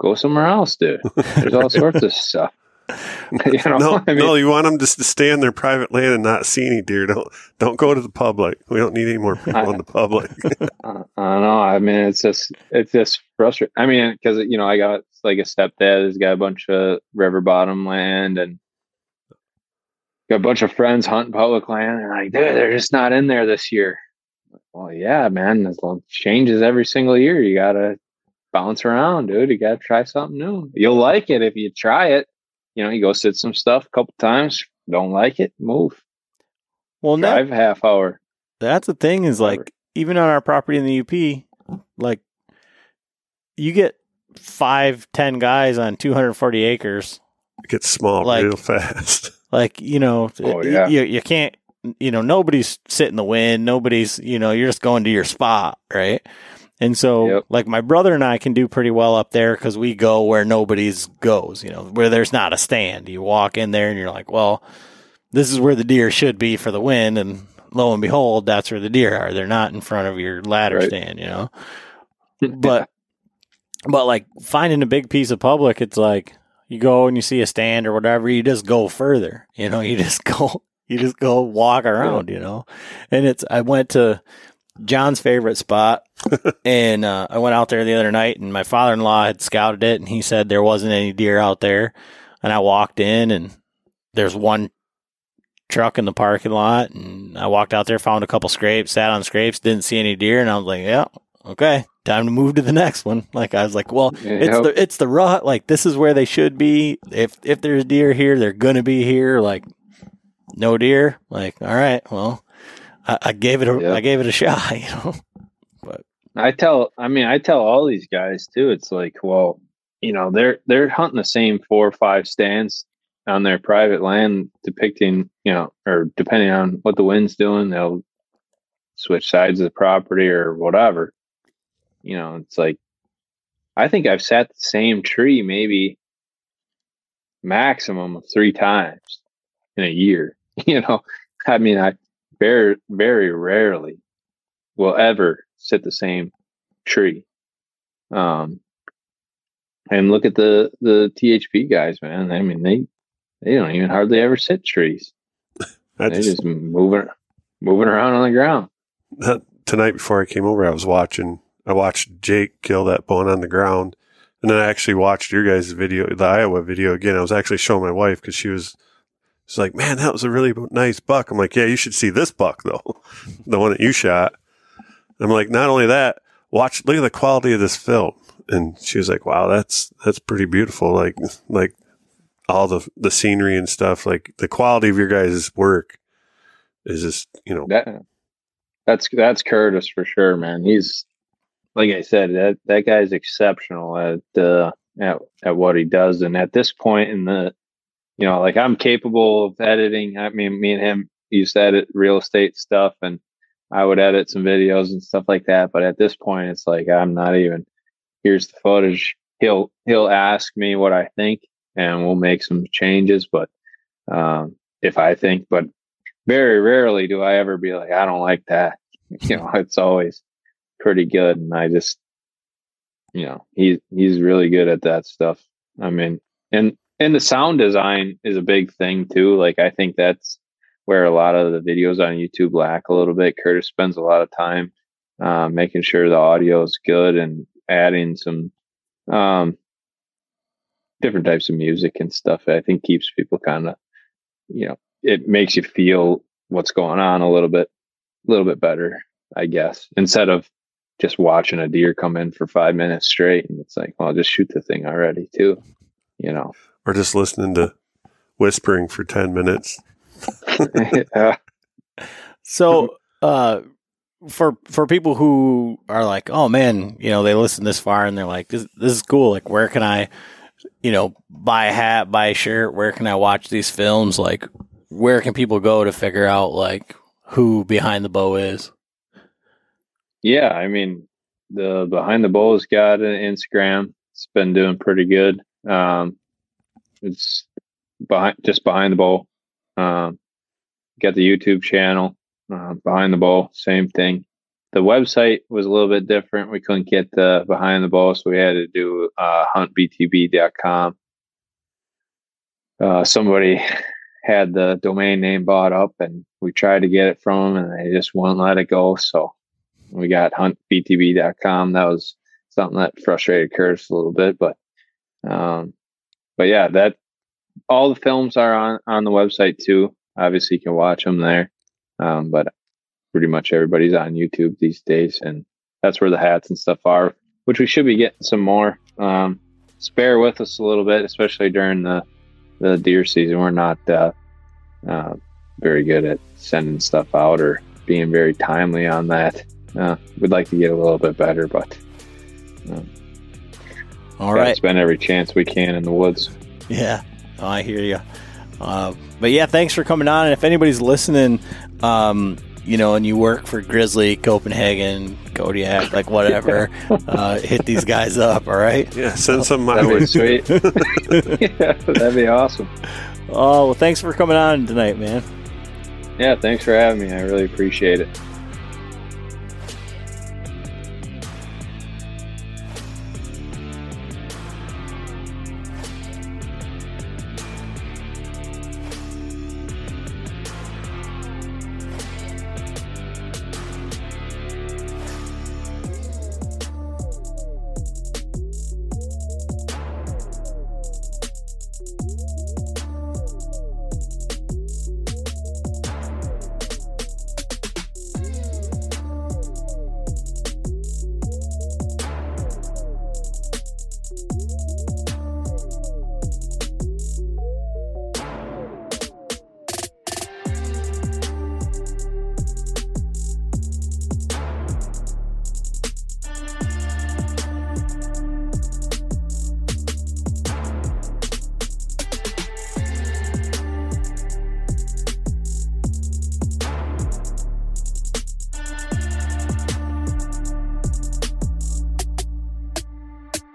go somewhere else, dude. There's all sorts of stuff. you know, no, I mean, no, you want them just to stay on their private land and not see any deer. Don't don't go to the public. We don't need any more people in the public. I I don't know. I mean, it's just it's just frustrating. I mean, because you know, I got like a stepdad who's got a bunch of river bottom land and got a bunch of friends hunting public land. And like, dude, they're just not in there this year. Well, yeah, man, it changes every single year. You gotta bounce around, dude. You gotta try something new. You'll like it if you try it. You know, you go sit some stuff a couple times. Don't like it, move. Well, now, Drive half hour. that's the thing is like even on our property in the UP, like you get five, ten guys on 240 acres. It gets small Like- real fast. Like you know, Oh, yeah. you you can't. You know, nobody's sitting in the wind. Nobody's. You know, you're just going to your spot, right? And so, Yep. like my brother and I can do pretty well up there because we go where nobody's goes. You know, where there's not a stand. You walk in there and you're like, well, this is where the deer should be for the wind, and lo and behold, that's where the deer are. They're not in front of your ladder Right. stand. You know, but but like finding a big piece of public, it's like you go and you see a stand or whatever, you just go further. You know, you just go you just go walk around, you know. And it's I went to John's favorite spot and uh, I went out there the other night and my father in law had scouted it and he said there wasn't any deer out there. And I walked in and there's one truck in the parking lot and I walked out there, found a couple scrapes, sat on scrapes, didn't see any deer, and I was like, Yeah, okay, time to move to the next one. Like I was like, Well, it's Yep. the it's the rut. Like this is where they should be. If if there's deer here, they're gonna be here. Like no deer. Like all right, well, I, I gave it a I Yep. gave it a shot. You know. But I tell, I mean, I tell all these guys too. It's like, well, you know, they're they're hunting the same four or five stands on their private land, depicting, you know, or depending on what the wind's doing, they'll switch sides of the property or whatever. You know, it's like, I think I've sat the same tree maybe maximum of three times in a year. You know, I mean, I very very rarely will ever sit the same tree. Um, and look at the the THP guys, man. I mean, they they don't even hardly ever sit trees. I They just, just moving moving around on the ground. that, tonight before I came over, I was watching. I watched Jake kill that bone on the ground, and then I actually watched your guys' video, the Iowa video again. I was actually showing my wife because she was, she's like, "Man, that was a really nice buck." I'm like, "Yeah, you should see this buck though, the one that you shot." I'm like, not only that, watch, look at the quality of this film. And she was like, "Wow, that's that's pretty beautiful." Like, like all the the scenery and stuff. Like the quality of your guys' work is just, you know, That that's that's Curtis for sure, man. He's like I said, that that guy's exceptional at uh, at at what he does. And at this point in the, you know, like I'm capable of editing. I mean, me and him used to edit real estate stuff, and I would edit some videos and stuff like that. But at this point, it's like I'm not even. Here's the footage. He'll he'll ask me what I think, and we'll make some changes. But um, if I think, but very rarely do I ever be like, I don't like that. You know, it's always pretty good. And I just, you know, he, he's really good at that stuff. I mean, and, and the sound design is a big thing too. Like, I think that's where a lot of the videos on YouTube lack a little bit. Curtis spends a lot of time, uh, making sure the audio is good and adding some, um, different types of music and stuff. I think keeps people kind of, you know, it makes you feel what's going on a little bit, a little bit better, I guess, instead of just watching a deer come in for five minutes straight. And it's like, well, just shoot the thing already too, you know? Or just listening to whispering for 10 minutes. Uh, So, uh, for for people who are like, oh man, you know, they listen this far and they're like, this this is cool. Like, where can I, you know, buy a hat, buy a shirt? Where can I watch these films? Like, where can people go to figure out like who behind the bow is? yeah, I mean, the Behind the Bow's got an Instagram. It's been doing pretty good. Um, it's behind, just Behind the Bow. Um, got the YouTube channel, uh, Behind the Bow, same thing. The website was a little bit different. We couldn't get the Behind the Bow, so we had to do uh, huntbtb.com. uh, somebody had the domain name bought up and we tried to get it from them and they just wouldn't let it go. So we got huntbtb.com. That was something that frustrated Curtis a little bit, but, um, but yeah, that all the films are on, on the website too. Obviously you can watch them there. Um, but pretty much everybody's on YouTube these days and that's where the hats and stuff are, which we should be getting some more. Um, spare with us a little bit, especially during the, the deer season. We're not, uh, uh, very good at sending stuff out or being very timely on that. Uh, we'd like to get a little bit better, but uh, all right, spend every chance we can in the woods. Yeah, oh, I hear you. Uh, but yeah, thanks for coming on. And if anybody's listening, um, you know, and you work for Grizzly, Copenhagen, Kodiak, like whatever, uh, hit these guys up. All right. Yeah, send some my That'd way. be sweet. yeah, that'd be awesome. Oh well, thanks for coming on tonight, man. Yeah, thanks for having me. I really appreciate it.